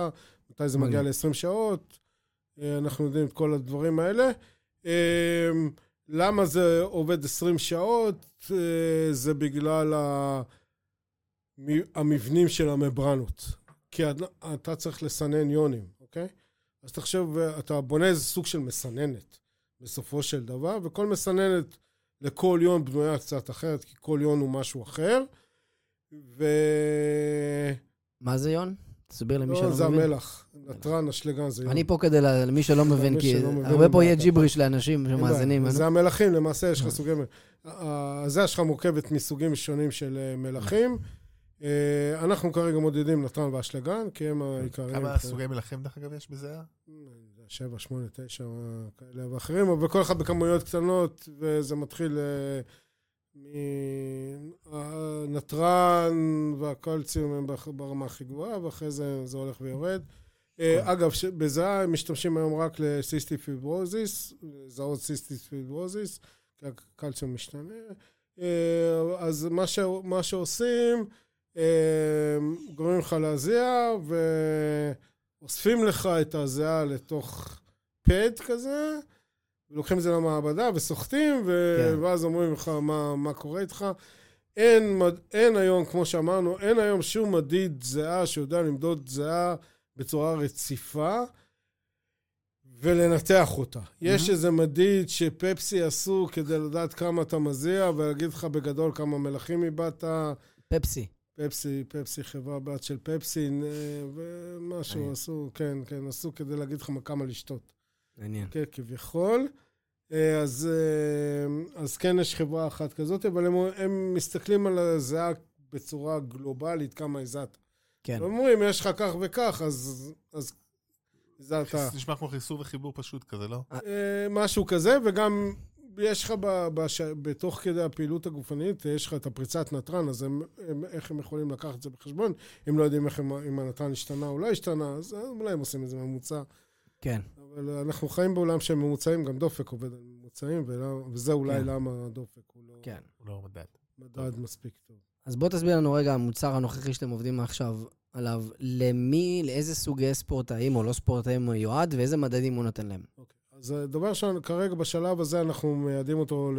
[SPEAKER 3] מתי זה מגיע
[SPEAKER 2] מגניב.
[SPEAKER 3] ל-20 שעות. אה, אנחנו יודעים את כל הדברים האלה. אה, למה זה עובד 20 שעות? זה בגלל המבנים של המברנות. כי אתה צריך לסנן יונים, אוקיי? אז תחשוב, אה, אתה בונה איזה סוג של מסננת בסופו של דבר, וכל מסננת לכל יון בנויה קצת אחרת, כי כל יון הוא משהו אחר. ו...
[SPEAKER 2] מה זה יון? תסביר למי
[SPEAKER 3] לא,
[SPEAKER 2] שלא
[SPEAKER 3] זה
[SPEAKER 2] מבין.
[SPEAKER 3] המלח. נתרן, אשלגן, זה יון.
[SPEAKER 2] אני פה כדי, למי שלא מבין, כי הרבה פה יהיה ג'יבריש לאנשים שמאזינים. לנו.
[SPEAKER 3] זה המלחים, למעשה יש לך
[SPEAKER 2] אה.
[SPEAKER 3] סוגי... מ- ה- הזרע שלך מורכבת מסוגים שונים של אה, מלחים. אה, אנחנו כרגע מודדים נתרן ואשלגן, כי הם העיקריים.
[SPEAKER 1] כמה סוגי מלכים, דרך אגב, יש בזה?
[SPEAKER 3] שבע, שמונה, תשע, כאלה ואחרים, אבל כל אחד בכמויות קטנות, וזה מתחיל אה, מהנתרן והקלציום הם ברמה הכי גבוהה, ואחרי זה זה הולך ויורד. אה, אגב, בזה הם משתמשים היום רק לסיסטי פיברוזיס, לזהות סיסטי פיברוזיס, כי הקלציום משתנה. אה, אז מה, ש... מה שעושים, אה, גורמים לך להזיע, ואוספים לך את הזיעה לתוך פד כזה, ולוקחים את זה למעבדה וסוחטים, ו...
[SPEAKER 2] כן.
[SPEAKER 3] ואז אומרים לך מה, מה קורה איתך. אין, אין היום, כמו שאמרנו, אין היום שום מדיד זיעה שיודע למדוד זיעה בצורה רציפה ולנתח אותה. יש
[SPEAKER 2] Mhm.
[SPEAKER 3] איזה מדיד שפפסי עשו כדי לדעת כמה אתה מזיע ולהגיד לך בגדול כמה מלחים איבדת.
[SPEAKER 2] פפסי.
[SPEAKER 3] פפסי, פפסי, חברה בת של פפסי, ומשהו
[SPEAKER 2] מעניין.
[SPEAKER 3] עשו, כן, כן, עשו כדי להגיד לך כמה לשתות.
[SPEAKER 2] מעניין.
[SPEAKER 3] כן, כביכול. אה, אז, אה, אז כן, יש חברה אחת כזאת, אבל הם, הם מסתכלים על הזיעה בצורה גלובלית, כמה הזעת.
[SPEAKER 2] כן.
[SPEAKER 3] אומרים, יש לך כך וכך, אז, אז הזעת
[SPEAKER 1] זה נשמע כמו חיסור וחיבור פשוט כזה, לא?
[SPEAKER 3] אה, משהו כזה, וגם יש לך ב, בש, בתוך כדי הפעילות הגופנית, יש לך את הפריצת נתרן, אז הם, הם, איך הם יכולים לקחת את זה בחשבון? הם לא יודעים איך הם, אם הנתרן השתנה או לא השתנה, אז אולי הם עושים איזה ממוצע.
[SPEAKER 2] כן.
[SPEAKER 3] אבל אנחנו חיים בעולם שהם ממוצעים, גם דופק עובד על ממוצעים, וזה אולי
[SPEAKER 2] כן.
[SPEAKER 3] למה הדופק הוא לא
[SPEAKER 2] כן.
[SPEAKER 1] הוא לא מדד.
[SPEAKER 3] מדד מספיק טוב.
[SPEAKER 2] אז בוא תסביר לנו רגע, המוצר הנוכחי שאתם עובדים עכשיו עליו, למי, לאיזה סוגי ספורטאים או לא ספורטאים הוא מיועד, ואיזה מדדים הוא נותן להם.
[SPEAKER 3] אוקיי. אז אה, דבר ראשון, כרגע בשלב הזה אנחנו מייעדים אותו ל...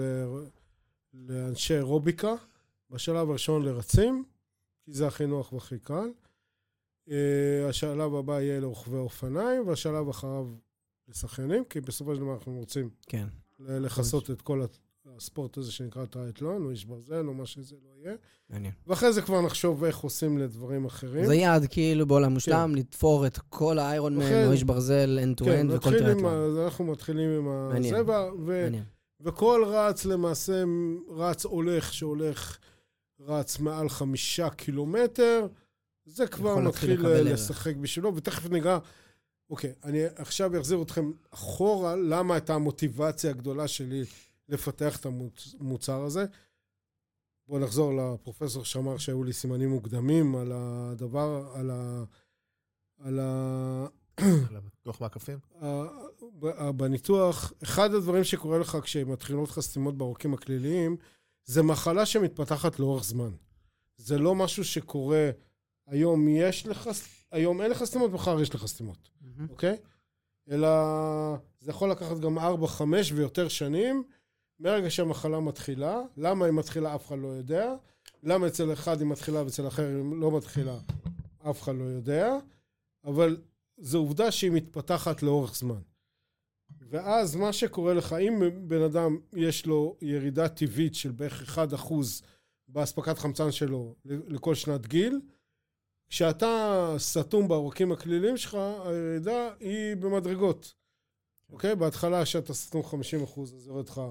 [SPEAKER 3] לאנשי אירוביקה, בשלב הראשון לרצים, כי זה הכי נוח והכי קל. אה, השלב הבא יהיה לרוכבי אופניים, והשלב אחריו לשחיינים, כי בסופו של דבר אנחנו רוצים
[SPEAKER 2] כן.
[SPEAKER 3] לכסות את כל הספורט הזה שנקרא טריאטלון, או איש ברזל, או מה שזה לא יהיה.
[SPEAKER 2] מעניין.
[SPEAKER 3] ואחרי זה כבר נחשוב איך עושים לדברים אחרים.
[SPEAKER 2] זה יעד כאילו בעולם מושלם, לתפור את כל האיירון מן או איש ברזל, end to
[SPEAKER 3] כן,
[SPEAKER 2] end וכל
[SPEAKER 3] נתחיל עם
[SPEAKER 2] טריאטלון.
[SPEAKER 3] ה... אז אנחנו מתחילים עם
[SPEAKER 2] מעניין.
[SPEAKER 3] הזה, ו-
[SPEAKER 2] מעניין.
[SPEAKER 3] וכל רץ למעשה, רץ הולך, שהולך, רץ מעל חמישה קילומטר, זה כבר מתחיל
[SPEAKER 2] ערך.
[SPEAKER 3] לשחק בשבילו, ותכף ניגע, אוקיי, אני עכשיו אחזיר אתכם אחורה, למה הייתה המוטיבציה הגדולה שלי לפתח את המוצר הזה. בואו נחזור לפרופסור שאמר שהיו לי סימנים מוקדמים על הדבר, על ה... על ה...
[SPEAKER 1] דוח מעקפים?
[SPEAKER 3] ה- בניתוח, אחד הדברים שקורה לך כשמתחילות לך סתימות בעורקים הכליליים, זה מחלה שמתפתחת לאורך זמן. זה לא משהו שקורה, היום יש לך, היום אין לך סתימות, מחר יש לך סתימות. אוקיי? אלא זה יכול לקחת גם 4, 5 ויותר שנים, מהרגע שהמחלה מתחילה. למה היא מתחילה אף אחד לא יודע. למה אצל אחד היא מתחילה ואצל אחר היא לא מתחילה, אף אחד לא יודע. אבל זו עובדה שהיא מתפתחת לאורך זמן. ואז מה שקורה לך, אם בן אדם יש לו ירידה טבעית של בערך 1% באספקת חמצן שלו לכל שנת גיל, כשאתה סתום בעורקים הכליליים שלך, הירידה היא במדרגות. אוקיי? בהתחלה כשאתה סתום 50 אחוז, אז יורד לך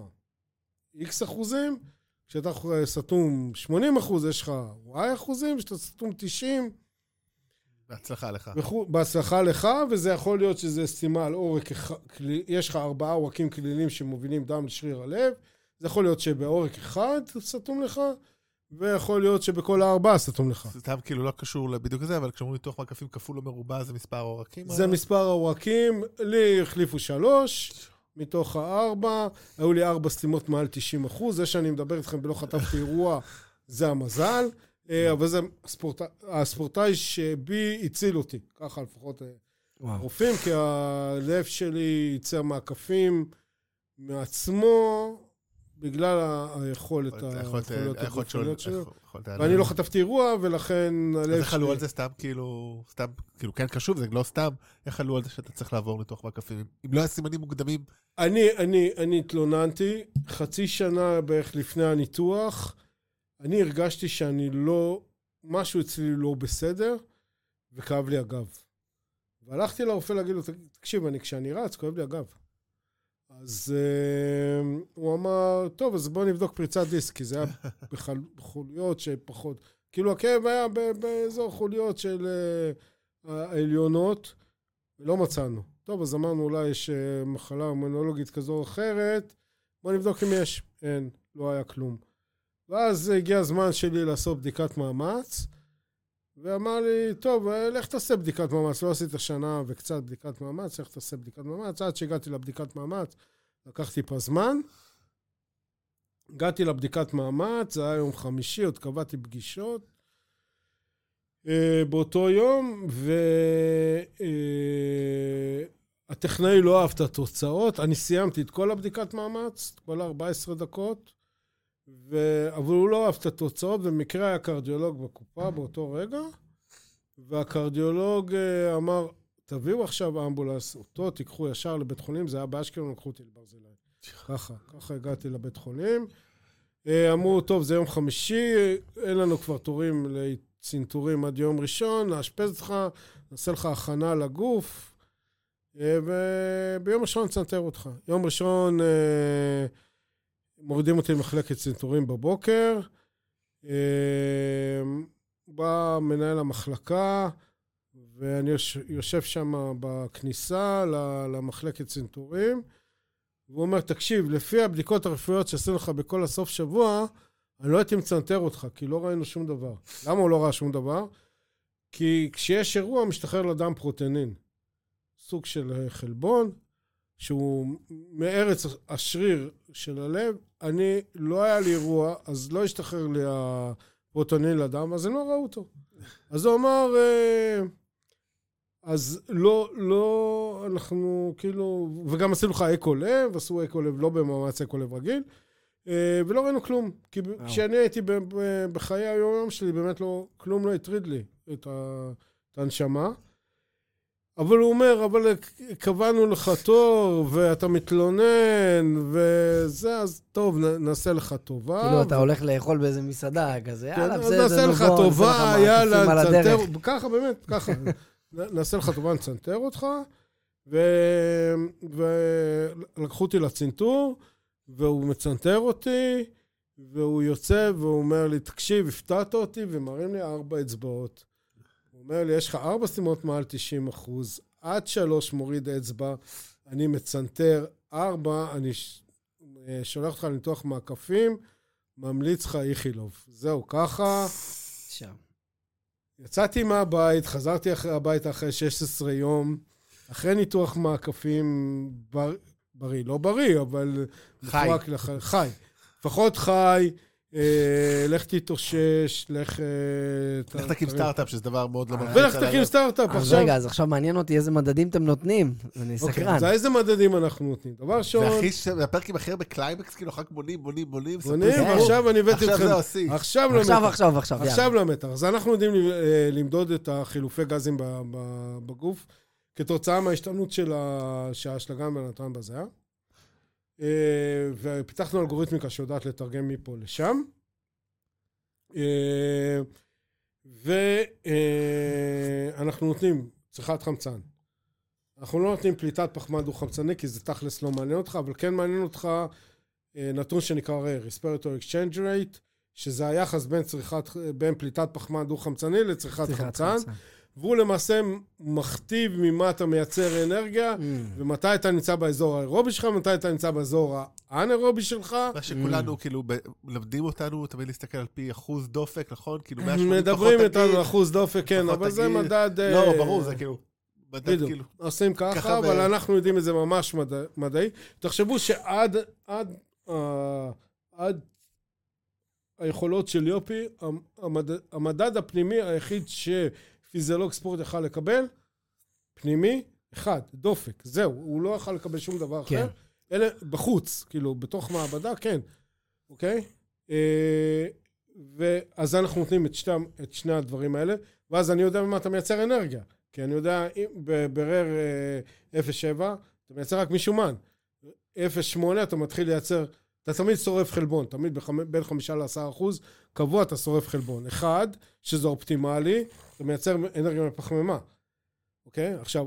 [SPEAKER 3] X אחוזים, כשאתה סתום 80 אחוז, יש לך Y אחוזים, כשאתה סתום 90,
[SPEAKER 1] בהצלחה לך.
[SPEAKER 3] בהצלחה לך, וזה יכול להיות שזה סתימה על עורק, יש לך ארבעה עורקים כלילים שמובילים דם לשריר הלב, זה יכול להיות שבעורק אחד סתום לך, ויכול להיות שבכל הארבעה סתום לך.
[SPEAKER 1] זה סתם כאילו לא קשור בדיוק לזה, אבל כשאומרים ניתוח מקפים כפול או מרובע זה מספר העורקים?
[SPEAKER 3] זה מספר העורקים, לי החליפו שלוש מתוך הארבע, היו לי ארבע סתימות מעל 90 אחוז, זה שאני מדבר איתכם ולא חטפתי אירוע, זה המזל, אה, אבל זה הספורט... הספורטאי שבי הציל אותי, ככה לפחות אה,
[SPEAKER 2] וואו.
[SPEAKER 3] רופאים, כי הלב שלי ייצר מעקפים מעצמו, בגלל ה- היכולת,
[SPEAKER 1] היכולת
[SPEAKER 3] הגופניות שלו. ואני לא חטפתי אירוע, ולכן
[SPEAKER 1] אז איך עלו. על זה סתם כאילו, סתם, כאילו כן קשור, זה לא סתם, איך עלו על זה שאתה צריך לעבור ניתוח מקפים? אם לא היה סימנים מוקדמים,
[SPEAKER 3] אני, אני, אני התלוננתי, חצי שנה בערך לפני הניתוח, אני הרגשתי שאני לא, משהו אצלי לא בסדר, וכאב לי הגב. והלכתי לרופא להגיד לו, תקשיב, אני, כשאני רץ, כואב לי הגב. אז uh, הוא אמר, טוב, אז בוא נבדוק פריצת דיסק, כי זה היה בחוליות שפחות... כאילו הכאב היה ב- באזור חוליות של uh, העליונות, ולא מצאנו. טוב, אז אמרנו, אולי יש אה, מחלה הומנולוגית כזו או אחרת, בוא נבדוק אם יש. אין, לא היה כלום. ואז הגיע הזמן שלי לעשות בדיקת מאמץ, ואמר לי, טוב, אה, לך תעשה בדיקת מאמץ. לא עשית שנה וקצת בדיקת מאמץ, לך תעשה בדיקת מאמץ. עד שהגעתי לבדיקת מאמץ, לקח טיפה זמן. הגעתי לבדיקת מאמץ, זה היה יום חמישי, עוד קבעתי פגישות. אה, באותו יום, והטכנאי לא אהב את התוצאות. אני סיימתי את כל הבדיקת מאמץ, כל ה-14 דקות, ו... אבל הוא לא אהב את התוצאות, במקרה היה קרדיולוג בקופה באותו רגע, והקרדיולוג אה, אמר, תביאו עכשיו אמבולנס, אותו תיקחו ישר לבית חולים, זה היה באשקלון, לקחו אותי לברזילי. ככה, ככה הגעתי לבית חולים. אה, אמרו, טוב, זה יום חמישי, אין לנו כבר תורים לצנתורים עד יום ראשון, נאשפז אותך, נעשה לך הכנה לגוף, אה, וביום ראשון נצנתר אותך. יום ראשון אה, מורידים אותי למחלקת צנתורים בבוקר, אה, בא מנהל המחלקה, ואני יוש- יושב שם בכניסה למחלקת צנתורים, והוא אומר, תקשיב, לפי הבדיקות הרפואיות שעשינו לך בכל הסוף שבוע, אני לא הייתי מצנתר אותך, כי לא ראינו שום דבר. למה הוא לא ראה שום דבר? כי כשיש אירוע, משתחרר לדם פרוטנין. סוג של אה, חלבון, שהוא מארץ השריר של הלב. אני, לא היה לי אירוע, אז לא השתחרר לי הפרוטונין לדם, אז הם לא ראו אותו. אז הוא אמר, אה, אז לא, לא, אנחנו כאילו, וגם עשינו לך אקו לב, עשו אקו לב לא במאמץ אקו לב רגיל, אה, ולא ראינו כלום. כי
[SPEAKER 2] וואו.
[SPEAKER 3] כשאני הייתי בחיי היום-יום שלי, באמת לא, כלום לא הטריד לי את, ה, את הנשמה. אבל הוא אומר, אבל קבענו לך תור, ואתה מתלונן, וזה, אז טוב, נעשה לך טובה.
[SPEAKER 2] כאילו, אתה הולך לאכול באיזה מסעדה כזה,
[SPEAKER 3] כן,
[SPEAKER 2] יאללה, בסדר,
[SPEAKER 3] נעשה לך טובה, יאללה, נצנתר. ככה, באמת, ככה. נעשה לך טובה, נצנתר אותך, ולקחו אותי לצנתור, והוא מצנתר אותי, והוא יוצא, והוא אומר לי, תקשיב, הפתעת אותי, ומראים לי ארבע אצבעות. אומר לי, יש לך ארבע סתימות מעל 90 אחוז, עד שלוש מוריד אצבע, אני מצנתר ארבע, אני אה, שולח אותך לניתוח מעקפים, ממליץ לך איכילוב. זהו, ככה.
[SPEAKER 2] שם.
[SPEAKER 3] יצאתי מהבית, חזרתי אחרי הביתה אחרי 16 יום, אחרי ניתוח מעקפים בר, בריא, לא בריא, אבל...
[SPEAKER 1] חי.
[SPEAKER 3] לח... חי. לפחות חי, לך תתאושש, לך... אה,
[SPEAKER 1] לך תקים סטארט-אפ, שזה דבר מאוד לא
[SPEAKER 2] אה,
[SPEAKER 1] מלחיץ.
[SPEAKER 3] ולך תקים. סטארט-אפ.
[SPEAKER 2] אז
[SPEAKER 3] עכשיו...
[SPEAKER 2] רגע, אז עכשיו מעניין אותי איזה מדדים אתם נותנים. אני
[SPEAKER 3] אוקיי,
[SPEAKER 2] סקרן.
[SPEAKER 3] אז איזה מדדים אנחנו נותנים? דבר ראשון,
[SPEAKER 1] זה הכי, הפרק עם הכי הרבה קליימקס, כאילו, רק בונים, בונים, בונים.
[SPEAKER 3] בונים,
[SPEAKER 1] סיפור.
[SPEAKER 3] ועכשיו אני הבאתי
[SPEAKER 1] עכשיו
[SPEAKER 3] אתכם...
[SPEAKER 1] זה השיא.
[SPEAKER 3] עכשיו
[SPEAKER 2] עכשיו,
[SPEAKER 3] למתח.
[SPEAKER 2] עכשיו, עכשיו, יאללה.
[SPEAKER 3] עכשיו למתח. אז אנחנו יודעים אה, למדוד את החילופי גזים בגוף כתוצאה מההשתנות של ה- שהאשלגן והנתרן בזיעה. אה, ופיתחנו אלגוריתמיקה שיודעת לתרגם מפה לשם. אה, ואנחנו נותנים צריכת חמצן. אנחנו לא נותנים פליטת פחמן דו-חמצני, כי זה תכלס לא מעניין אותך, אבל כן מעניין אותך אה, נתון שנקרא Respiratory Exchange Rate, שזה היחס בין, צריכת, בין פליטת פחמן דו-חמצני לצריכת
[SPEAKER 2] צריכת
[SPEAKER 3] חמצן,
[SPEAKER 2] חמצן.
[SPEAKER 3] והוא למעשה מכתיב ממה אתה מייצר אנרגיה,
[SPEAKER 2] Mm.
[SPEAKER 3] ומתי אתה נמצא באזור האירובי שלך, ומתי אתה נמצא באזור האנאירובי שלך.
[SPEAKER 1] מה שכולנו,
[SPEAKER 2] Mm.
[SPEAKER 1] כאילו, מלמדים אותנו תמיד להסתכל על פי אחוז דופק, נכון? כאילו, 180 פחות
[SPEAKER 3] מדברים איתנו
[SPEAKER 1] תגיד,
[SPEAKER 3] על אחוז דופק, כן, אבל זה
[SPEAKER 1] תגיד.
[SPEAKER 3] מדד... אה,
[SPEAKER 1] לא, ברור, זה כאילו... מדד
[SPEAKER 3] בדיוק.
[SPEAKER 1] כאילו...
[SPEAKER 3] עושים ככה,
[SPEAKER 1] ככה
[SPEAKER 3] אבל
[SPEAKER 1] ב-
[SPEAKER 3] אנחנו יודעים את זה ממש מדע- מדעי. תחשבו שעד עד, אה, עד היכולות של יופי, המ- המד- המדד הפנימי היחיד שפיזיולוג ספורט יכל לקבל, פנימי, אחד, דופק, זהו, הוא לא יכל לקבל שום דבר
[SPEAKER 2] כן.
[SPEAKER 3] אחר. אלה בחוץ, כאילו, בתוך מעבדה, כן, אוקיי? אה, ואז אנחנו נותנים את שני, את שני הדברים האלה, ואז אני יודע במה אתה מייצר אנרגיה. כי אני יודע, בברר אה, 0.7, אתה מייצר רק משומן. 0.8 אתה מתחיל לייצר, אתה תמיד שורף חלבון, תמיד בחמ... בין 5 ל-10 אחוז, קבוע אתה שורף חלבון. אחד, שזה אופטימלי, אתה מייצר אנרגיה מפחמימה, אוקיי? עכשיו,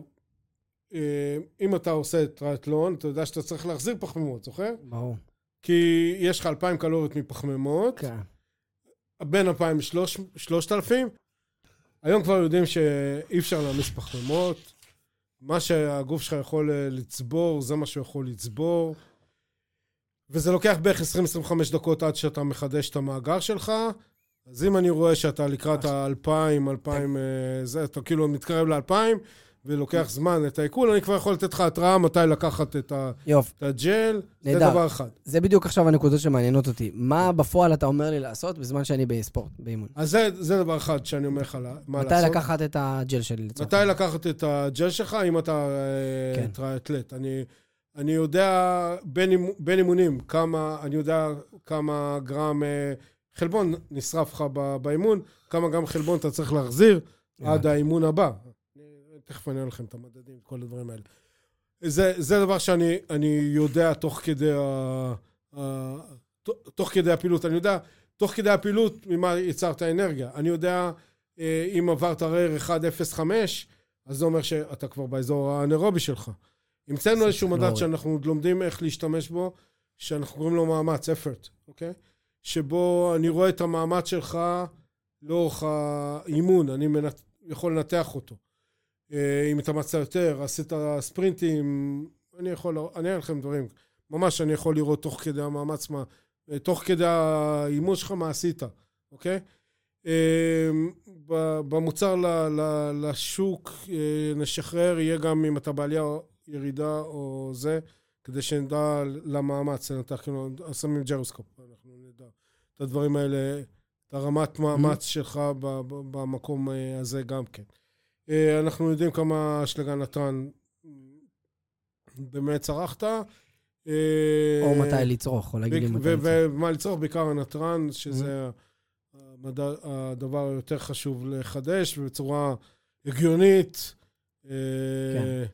[SPEAKER 3] אה, אם אתה עושה טריאטלון, אתה יודע שאתה צריך להחזיר פחמימות, זוכר?
[SPEAKER 2] ברור.
[SPEAKER 3] כי יש לך 2,000 קלוריות מפחמימות,
[SPEAKER 2] כן.
[SPEAKER 3] בין 2,000 ל-3,000. היום כבר יודעים שאי אפשר להעמיס פחמימות. מה שהגוף שלך יכול אה, לצבור, זה מה שהוא יכול לצבור. וזה לוקח בערך 20-25 דקות עד שאתה מחדש את המאגר שלך. אז אם אני רואה שאתה לקראת ה-2,000, 2,000, אה, זה, אתה כאילו מתקרב ל-2,000, ולוקח זמן את העיכול, אני כבר יכול לתת לך התראה מתי לקחת את ה-. את הג'ל. זה
[SPEAKER 2] נהדר.
[SPEAKER 3] דבר אחד.
[SPEAKER 2] זה בדיוק עכשיו הנקודות שמעניינות אותי. מה בפועל אתה אומר לי לעשות בזמן שאני בספורט, באימון?
[SPEAKER 3] אז זה, זה דבר אחד שאני אומר לך מה
[SPEAKER 2] מתי
[SPEAKER 3] לעשות.
[SPEAKER 2] לקחת את הג'ל שלי לצורך
[SPEAKER 3] מתי? לקחת את הג'ל שלך, אם אתה
[SPEAKER 2] כן.
[SPEAKER 3] כן. טריאטלט. אני, אני יודע בין, בין אימונים כמה, אני יודע כמה גרם אה, חלבון נשרף לך באימון, כמה גרם חלבון אתה צריך להחזיר עד האימון הבא. תכף אני אראה לכם את המדדים, כל הדברים האלה. זה, זה דבר שאני אני יודע תוך כדי, ה, ה, תוך כדי הפעילות. אני יודע תוך כדי הפעילות ממה יצרת אנרגיה. אני יודע אה, אם עברת רר 1.05, אז זה אומר שאתה כבר באזור האנאירובי שלך. המצאנו איזשהו מדד. שאנחנו עוד לומדים איך להשתמש בו, שאנחנו קוראים לו מאמץ, effort, אוקיי? שבו אני רואה את המאמץ שלך לאורך האימון, אני מנ- יכול לנתח אותו. אה, אם התאמצת יותר, עשית ספרינטים, אני יכול, אני אראה לכם דברים. ממש אני יכול לראות תוך כדי המאמץ, מה, אה, תוך כדי האימון שלך מה עשית, אוקיי? אה, במוצר לשוק נשחרר, יהיה גם אם אתה בעלייה ירידה או זה, כדי שנדע למאמץ, נתח, כאילו, שמים ג'רוסקופ, אנחנו נדע את הדברים האלה, את הרמת מאמץ שלך ב- ב- במקום אה, הזה גם כן. אה, אנחנו יודעים כמה אשלגן נתן באמת צרכת. אה,
[SPEAKER 2] או מתי לצרוך, או להגיד לי מתי לצרוך.
[SPEAKER 3] ומה לצורך? בעיקר הנתרן, שזה המדע, הדבר היותר חשוב לחדש, ובצורה הגיונית.
[SPEAKER 2] כן.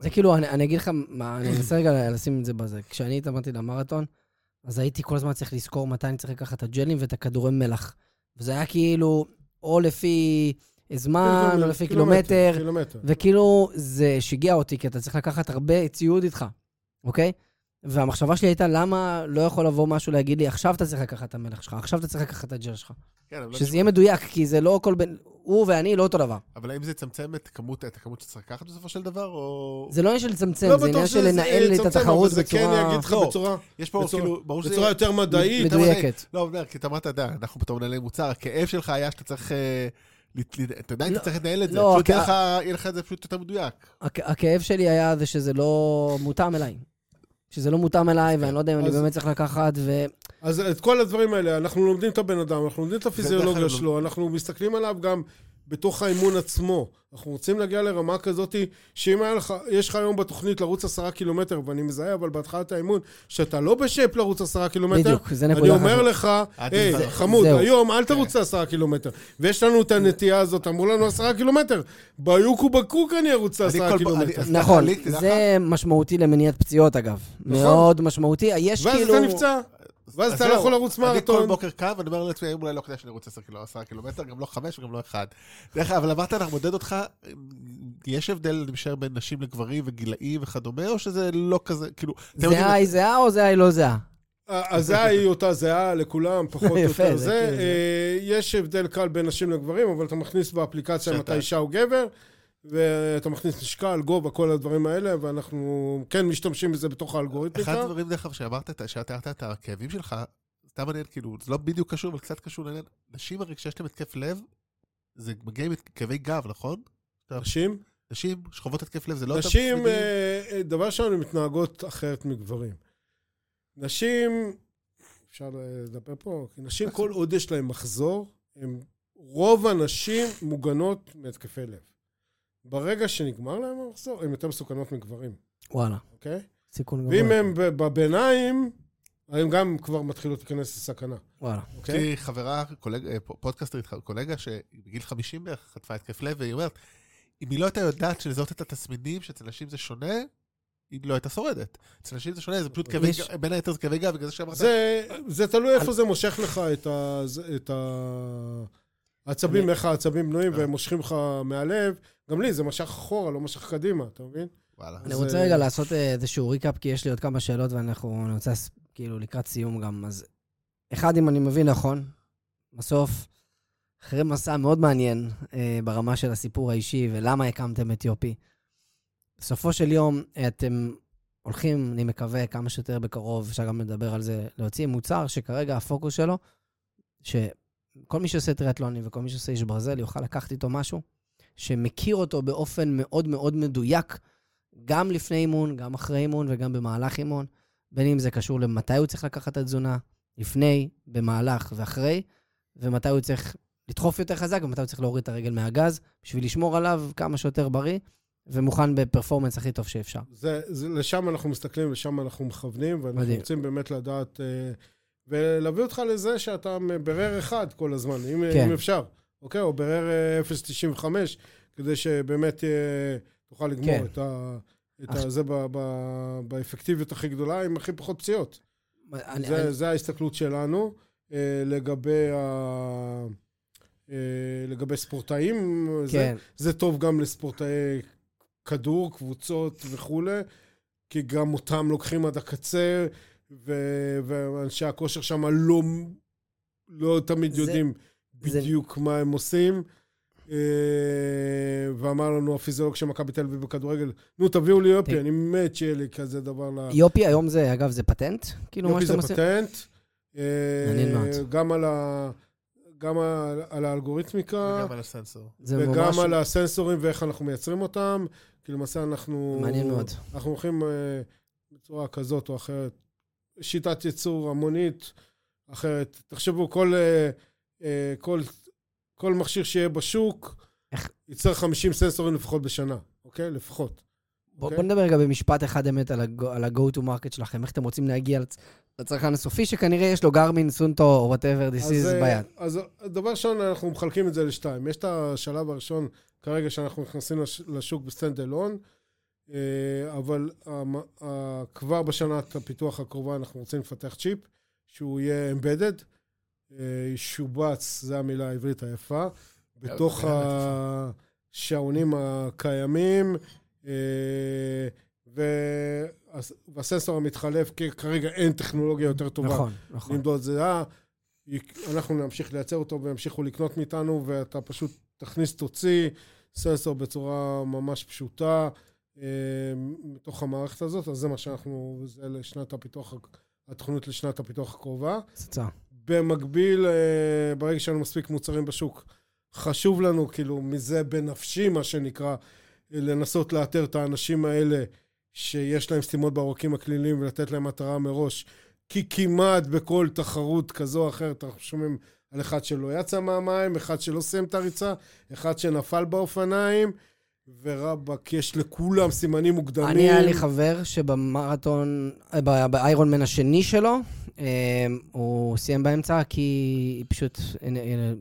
[SPEAKER 2] זה כאילו, אני, אני אגיד לך, מה, אני אנסה רגע לשים את זה בזה. כשאני התאמנתי למרתון, אז הייתי כל הזמן צריך לזכור מתי אני צריך לקחת את הג'לים ואת הכדורי מלח. וזה היה כאילו, או לפי זמן, או לפי קילומטר,
[SPEAKER 3] קילומטר.
[SPEAKER 2] וכאילו, זה שיגע אותי, כי אתה צריך לקחת הרבה ציוד איתך, אוקיי? והמחשבה שלי הייתה, למה לא יכול לבוא משהו להגיד לי, עכשיו אתה צריך לקחת את המלח שלך, עכשיו אתה צריך לקחת את הג'ל שלך.
[SPEAKER 1] כן, לא
[SPEAKER 2] שזה יהיה מדויק, כי זה לא כל בן... הוא ואני לא אותו דבר.
[SPEAKER 1] אבל האם זה יצמצם את כמות את הכמות שצריך לקחת בסופו של דבר, או...
[SPEAKER 2] זה לא עניין של לצמצם,
[SPEAKER 3] לא
[SPEAKER 2] זה עניין של לנהל את התחרות
[SPEAKER 3] אבל זה כן
[SPEAKER 2] בצורה
[SPEAKER 3] יגיד לך
[SPEAKER 1] לא.
[SPEAKER 3] בצורה-
[SPEAKER 1] יש פה
[SPEAKER 3] בצורה-
[SPEAKER 1] כאילו, ברור שזה...
[SPEAKER 3] בצורה יותר מדעית.
[SPEAKER 2] מדויקת.
[SPEAKER 1] לא, אומר, כי אתה אמרת, אתה יודע, אנחנו בתור מנהלי מוצר, הכאב שלך היה שאתה צריך... אה, אתה יודע,
[SPEAKER 2] לא,
[SPEAKER 1] אתה צריך לנהל את זה.
[SPEAKER 2] לא,
[SPEAKER 1] פשוט יהיה לך- את זה פשוט יותר מדויק.
[SPEAKER 2] הכ- הכאב שלי היה זה שזה לא מותאם אליי. שזה לא מותאם אליי, ואני לא יודע אם אני באמת צריך לקחת.
[SPEAKER 3] אז את כל הדברים האלה, אנחנו לומדים את הבן אדם, אנחנו לומדים את הפיזיולוגיה שלו, אנחנו מסתכלים עליו גם בתוך האימון עצמו. אנחנו רוצים להגיע לרמה כזאת, שאם היה לך, יש לך היום בתוכנית לרוץ עשרה קילומטר, ואני מזהה, אבל בהתחלת האימון, שאתה לא בשייפ לרוץ עשרה קילומטר,
[SPEAKER 2] בדיוק, זה
[SPEAKER 3] אני
[SPEAKER 2] נקודה
[SPEAKER 3] אומר
[SPEAKER 2] חשובה.
[SPEAKER 3] לך, היי,
[SPEAKER 1] תזרוק.
[SPEAKER 3] חמוד,
[SPEAKER 2] זהו.
[SPEAKER 3] היום אל תרוץ עשרה קילומטר. ויש לנו את הנטייה הזאת, אמרו לנו עשרה קילומטר, ביוקו בקוק אני ארוץ
[SPEAKER 1] אני
[SPEAKER 3] עשרה קילומטר.
[SPEAKER 1] אני- אז
[SPEAKER 2] נכון. זה משמעותי למניעת פציעות, אגב.
[SPEAKER 3] נכון.
[SPEAKER 2] מאוד משמעותי. יש
[SPEAKER 3] ואז
[SPEAKER 2] כאילו...
[SPEAKER 3] אתה נפצע, ואז
[SPEAKER 1] אז
[SPEAKER 3] אתה לא יכול לרוץ
[SPEAKER 1] אני כל
[SPEAKER 3] מרתון.
[SPEAKER 1] בוקר קם, ואני אומר לעצמי, היום אולי לא כדאי שאני ארוץ 10 קילו- 10 קילומטר, גם לא 5 וגם לא 1. דרך אגב, אבל אמרת, אנחנו מודד אותך, יש הבדל, אני משער, בין נשים לגברים וגילאים וכדומה, או שזה לא כזה, כאילו...
[SPEAKER 2] זהה היא זהה או זהה היא לא זהה?
[SPEAKER 3] הזהה היא אותה זהה לכולם, פחות או יותר
[SPEAKER 2] זה
[SPEAKER 3] זה. אה, יש הבדל קל בין נשים לגברים, אבל אתה מכניס באפליקציה אתה אישה או גבר. ואתה מכניס משקל, גובה, כל הדברים האלה, ואנחנו כן משתמשים בזה בתוך האלגוריתמיקה.
[SPEAKER 1] אחד הדברים, דרך אגב, שאמרת, שתיארת את הכאבים שלך, סתם מעניין, כאילו, זה לא בדיוק קשור, אבל קצת קשור לעניין. נשים הרי כשיש להם התקף לב, זה מגיע עם כאבי גב, נכון?
[SPEAKER 3] נשים,
[SPEAKER 1] נשים שחוות התקף לב, זה לא
[SPEAKER 3] נשים? אה, אה, דבר ראשון, הן מתנהגות אחרת מגברים. נשים, אפשר לדבר פה, כי נשים, כל עוד יש להן מחזור, רוב הנשים מוגנות מהתקפי לב. ברגע שנגמר להן המחזור, הן יותר מסוכנות מגברים,
[SPEAKER 2] וואלה,
[SPEAKER 3] אוקיי?
[SPEAKER 2] סיכון גבוה.
[SPEAKER 3] ואם הן בביניים, הן גם כבר מתחילות להיכנס לסכנה,
[SPEAKER 2] וואלה.
[SPEAKER 3] אוקיי?
[SPEAKER 1] יש לי חברה, קולג- אה, פודקאסטרית, קולגה, שבגיל 50 בערך חטפה התקף לב, והיא אומרת, אם היא לא הייתה יודעת לזהות את התסמינים, שאצל נשים זה שונה, היא לא הייתה שורדת. אצל נשים זה שונה, זה פשוט כאבי
[SPEAKER 2] יש-
[SPEAKER 1] גב, בין היתר זה כאבי גב, בגלל זה שאמרת,
[SPEAKER 3] זה, זה תלוי איפה זה מושך לך את, ה, את העצבים,
[SPEAKER 2] אני-
[SPEAKER 3] איך העצבים בנויים,
[SPEAKER 1] אה.
[SPEAKER 3] והם מושכים לך מהלב. גם לי, זה משך אחורה, לא משך קדימה, אתה מבין?
[SPEAKER 1] וואלה.
[SPEAKER 2] אני רוצה
[SPEAKER 3] אה,
[SPEAKER 2] רגע לעשות אה, איזשהו ריקאפ, כי יש לי עוד כמה שאלות ואנחנו אני רוצה לס- כאילו לקראת סיום גם. אז אחד, אם אני מבין נכון, בסוף, אחרי מסע מאוד מעניין אה, ברמה של הסיפור האישי ולמה הקמתם את יופי, בסופו של יום אה, אתם הולכים, אני מקווה, כמה שיותר בקרוב, אפשר גם לדבר על זה, להוציא מוצר שכרגע הפוקוס שלו, שכל מי שעושה טריאטלונים וכל מי שעושה איש ברזל יוכל לקחת איתו משהו שמכיר אותו באופן מאוד מאוד מדויק, גם לפני אימון, גם אחרי אימון וגם במהלך אימון, בין אם זה קשור למתי הוא צריך לקחת את התזונה, לפני, במהלך ואחרי, ומתי הוא צריך לדחוף יותר חזק ומתי הוא צריך להוריד את הרגל מהגז, בשביל לשמור עליו כמה שיותר בריא, ומוכן בפרפורמנס הכי טוב שאפשר.
[SPEAKER 3] זה, זה, לשם אנחנו מסתכלים, לשם אנחנו מכוונים, ואנחנו
[SPEAKER 2] מדהים.
[SPEAKER 3] רוצים באמת לדעת, אה, ולהביא אותך לזה שאתה ברר אחד כל הזמן, אם,
[SPEAKER 2] כן.
[SPEAKER 3] אם אפשר, אוקיי? או ברר אה, 0.95, כדי שבאמת אה, תוכל לגמור
[SPEAKER 2] כן.
[SPEAKER 3] את, ה, את ה, זה ב, ב, באפקטיביות הכי גדולה, עם הכי פחות פציעות.
[SPEAKER 2] אני,
[SPEAKER 3] זה,
[SPEAKER 2] אני,
[SPEAKER 3] זה ההסתכלות שלנו אה, לגבי, ה, אה, לגבי ספורטאים. זה,
[SPEAKER 2] כן,
[SPEAKER 3] זה טוב גם לספורטאי כדור, קבוצות וכולי, כי גם אותם לוקחים עד הקצה, ו- ואנשי הכושר שם לא, לא תמיד
[SPEAKER 2] זה-
[SPEAKER 3] יודעים
[SPEAKER 2] זה-
[SPEAKER 3] בדיוק מה הם עושים. אה, ואמר לנו הפיזיולוג של מכבי תל אביב בכדורגל, נו, תביאו לי יופי,
[SPEAKER 2] כן.
[SPEAKER 3] אני מת שיהיה לי כזה דבר ל...
[SPEAKER 2] יופי היום זה, אגב, זה פטנט? כאילו, מה
[SPEAKER 3] יופי
[SPEAKER 2] שאתם
[SPEAKER 3] זה
[SPEAKER 2] עושים?
[SPEAKER 3] פטנט. אה,
[SPEAKER 2] מעניין מאוד.
[SPEAKER 3] גם על ה... גם על, האלגוריתמיקה,
[SPEAKER 1] וגם על הסנסור.
[SPEAKER 2] זה
[SPEAKER 3] וגם על הסנסורים ואיך אנחנו מייצרים אותם, כי למעשה אנחנו...
[SPEAKER 2] מעניין מאוד.
[SPEAKER 3] אנחנו הולכים אה, בצורה כזאת או אחרת, שיטת ייצור המונית אחרת. תחשבו, כל, אה, אה, כל, כל מכשיר שיהיה בשוק,
[SPEAKER 2] איך-
[SPEAKER 3] יצטרך 50 סנסורים לפחות בשנה, אוקיי? לפחות.
[SPEAKER 2] בוא,
[SPEAKER 3] אוקיי?
[SPEAKER 2] בוא נדבר רגע במשפט אחד אמת על ה-go to market שלכם, איך אתם רוצים להגיע לצ- לצרכן הסופי, שכנראה יש לו גרמין, סונטו, או whatever this
[SPEAKER 3] אז,
[SPEAKER 2] is
[SPEAKER 3] אה,
[SPEAKER 2] ביד.
[SPEAKER 3] אז דבר ראשון, אנחנו מחלקים את זה לשתיים. יש את השלב הראשון, כרגע שאנחנו נכנסים לש, לשוק ב stand alone, אבל המ- ה- כבר בשנת הפיתוח הקרובה אנחנו רוצים לפתח צ'יפ, שהוא יהיה embedded, אה, ישובץ, זו המילה העברית היפה, בתוך. השעונים הקיימים, אה, והס- והסנסור המתחלף, כי כרגע אין טכנולוגיה יותר טובה
[SPEAKER 2] נכון, נכון.
[SPEAKER 3] למדוד זה, אה, יק- אנחנו נמשיך לייצר אותו וימשיכו לקנות מאיתנו, ואתה פשוט תכניס, תוציא סנסור בצורה ממש פשוטה אה, מתוך המערכת הזאת, אז זה מה שאנחנו, זה לשנת הפיתוח, התוכנית לשנת הפיתוח הקרובה.
[SPEAKER 2] פצצה.
[SPEAKER 3] במקביל, אה, ברגע שאין מספיק מוצרים בשוק, חשוב לנו, כאילו, מזה בנפשי, מה שנקרא, לנסות לאתר את האנשים האלה שיש להם סתימות בעורקים הקליליים ולתת להם מטרה מראש. כי כמעט בכל תחרות כזו או אחרת אנחנו שומעים על אחד שלא יצא מהמים, אחד שלא סיים את הריצה, אחד שנפל באופניים, ורבאק, יש לכולם סימנים מוקדמים.
[SPEAKER 2] אני, היה לי חבר שבמרתון, אה, באיירון מן השני שלו, אה, הוא סיים באמצע כי פשוט אה, אה,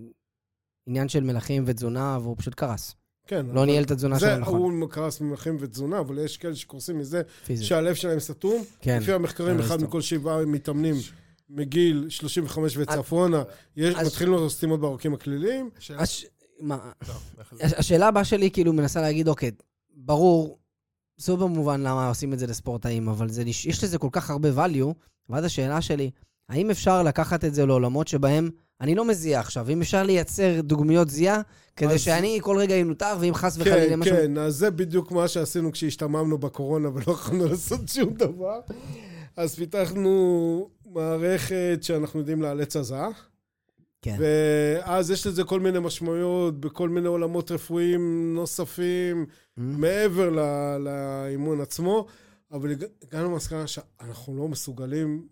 [SPEAKER 2] עניין של מלחים ותזונה, והוא פשוט קרס.
[SPEAKER 3] כן,
[SPEAKER 2] לא ניהל את התזונה
[SPEAKER 3] זה,
[SPEAKER 2] שלו נכון,
[SPEAKER 3] הוא קרס ממלחים ותזונה, אבל יש כאלה שקורסים מזה
[SPEAKER 2] פיזית.
[SPEAKER 3] שהלב שלהם סתום.
[SPEAKER 2] כן.
[SPEAKER 3] לפי המחקרים, אחד
[SPEAKER 2] סתום.
[SPEAKER 3] מכל שבעה מתאמנים מגיל 35 וצפונה, מתחילים לו סתימות בעורקים הקליליים.
[SPEAKER 2] מה,
[SPEAKER 1] לא, זה?
[SPEAKER 2] השאלה הבאה שלי, כאילו, מנסה להגיד, אוקיי, ברור, סופר מובן למה עושים את זה לספורטאים, אבל זה, יש לזה כל כך הרבה value, ואז השאלה שלי, האם אפשר לקחת את זה לעולמות שבהם אני לא מזיע עכשיו, אם אפשר לייצר דוגמיות זיעה, כדי
[SPEAKER 3] אז-
[SPEAKER 2] שאני כל רגע ינותר, ואם חס
[SPEAKER 3] כן,
[SPEAKER 2] וחלילה משהו...
[SPEAKER 3] כן, אז זה בדיוק מה שעשינו כשהשתממנו בקורונה ולא יכולנו לעשות שום דבר. אז פיתחנו מערכת שאנחנו יודעים לאלץ הזעה,
[SPEAKER 2] כן.
[SPEAKER 3] ואז יש לזה כל מיני משמעויות בכל מיני עולמות רפואיים נוספים,
[SPEAKER 2] Mm-hmm.
[SPEAKER 3] מעבר ל- לאימון עצמו, אבל הגע- הגענו למסקנה שאנחנו לא מסוגלים,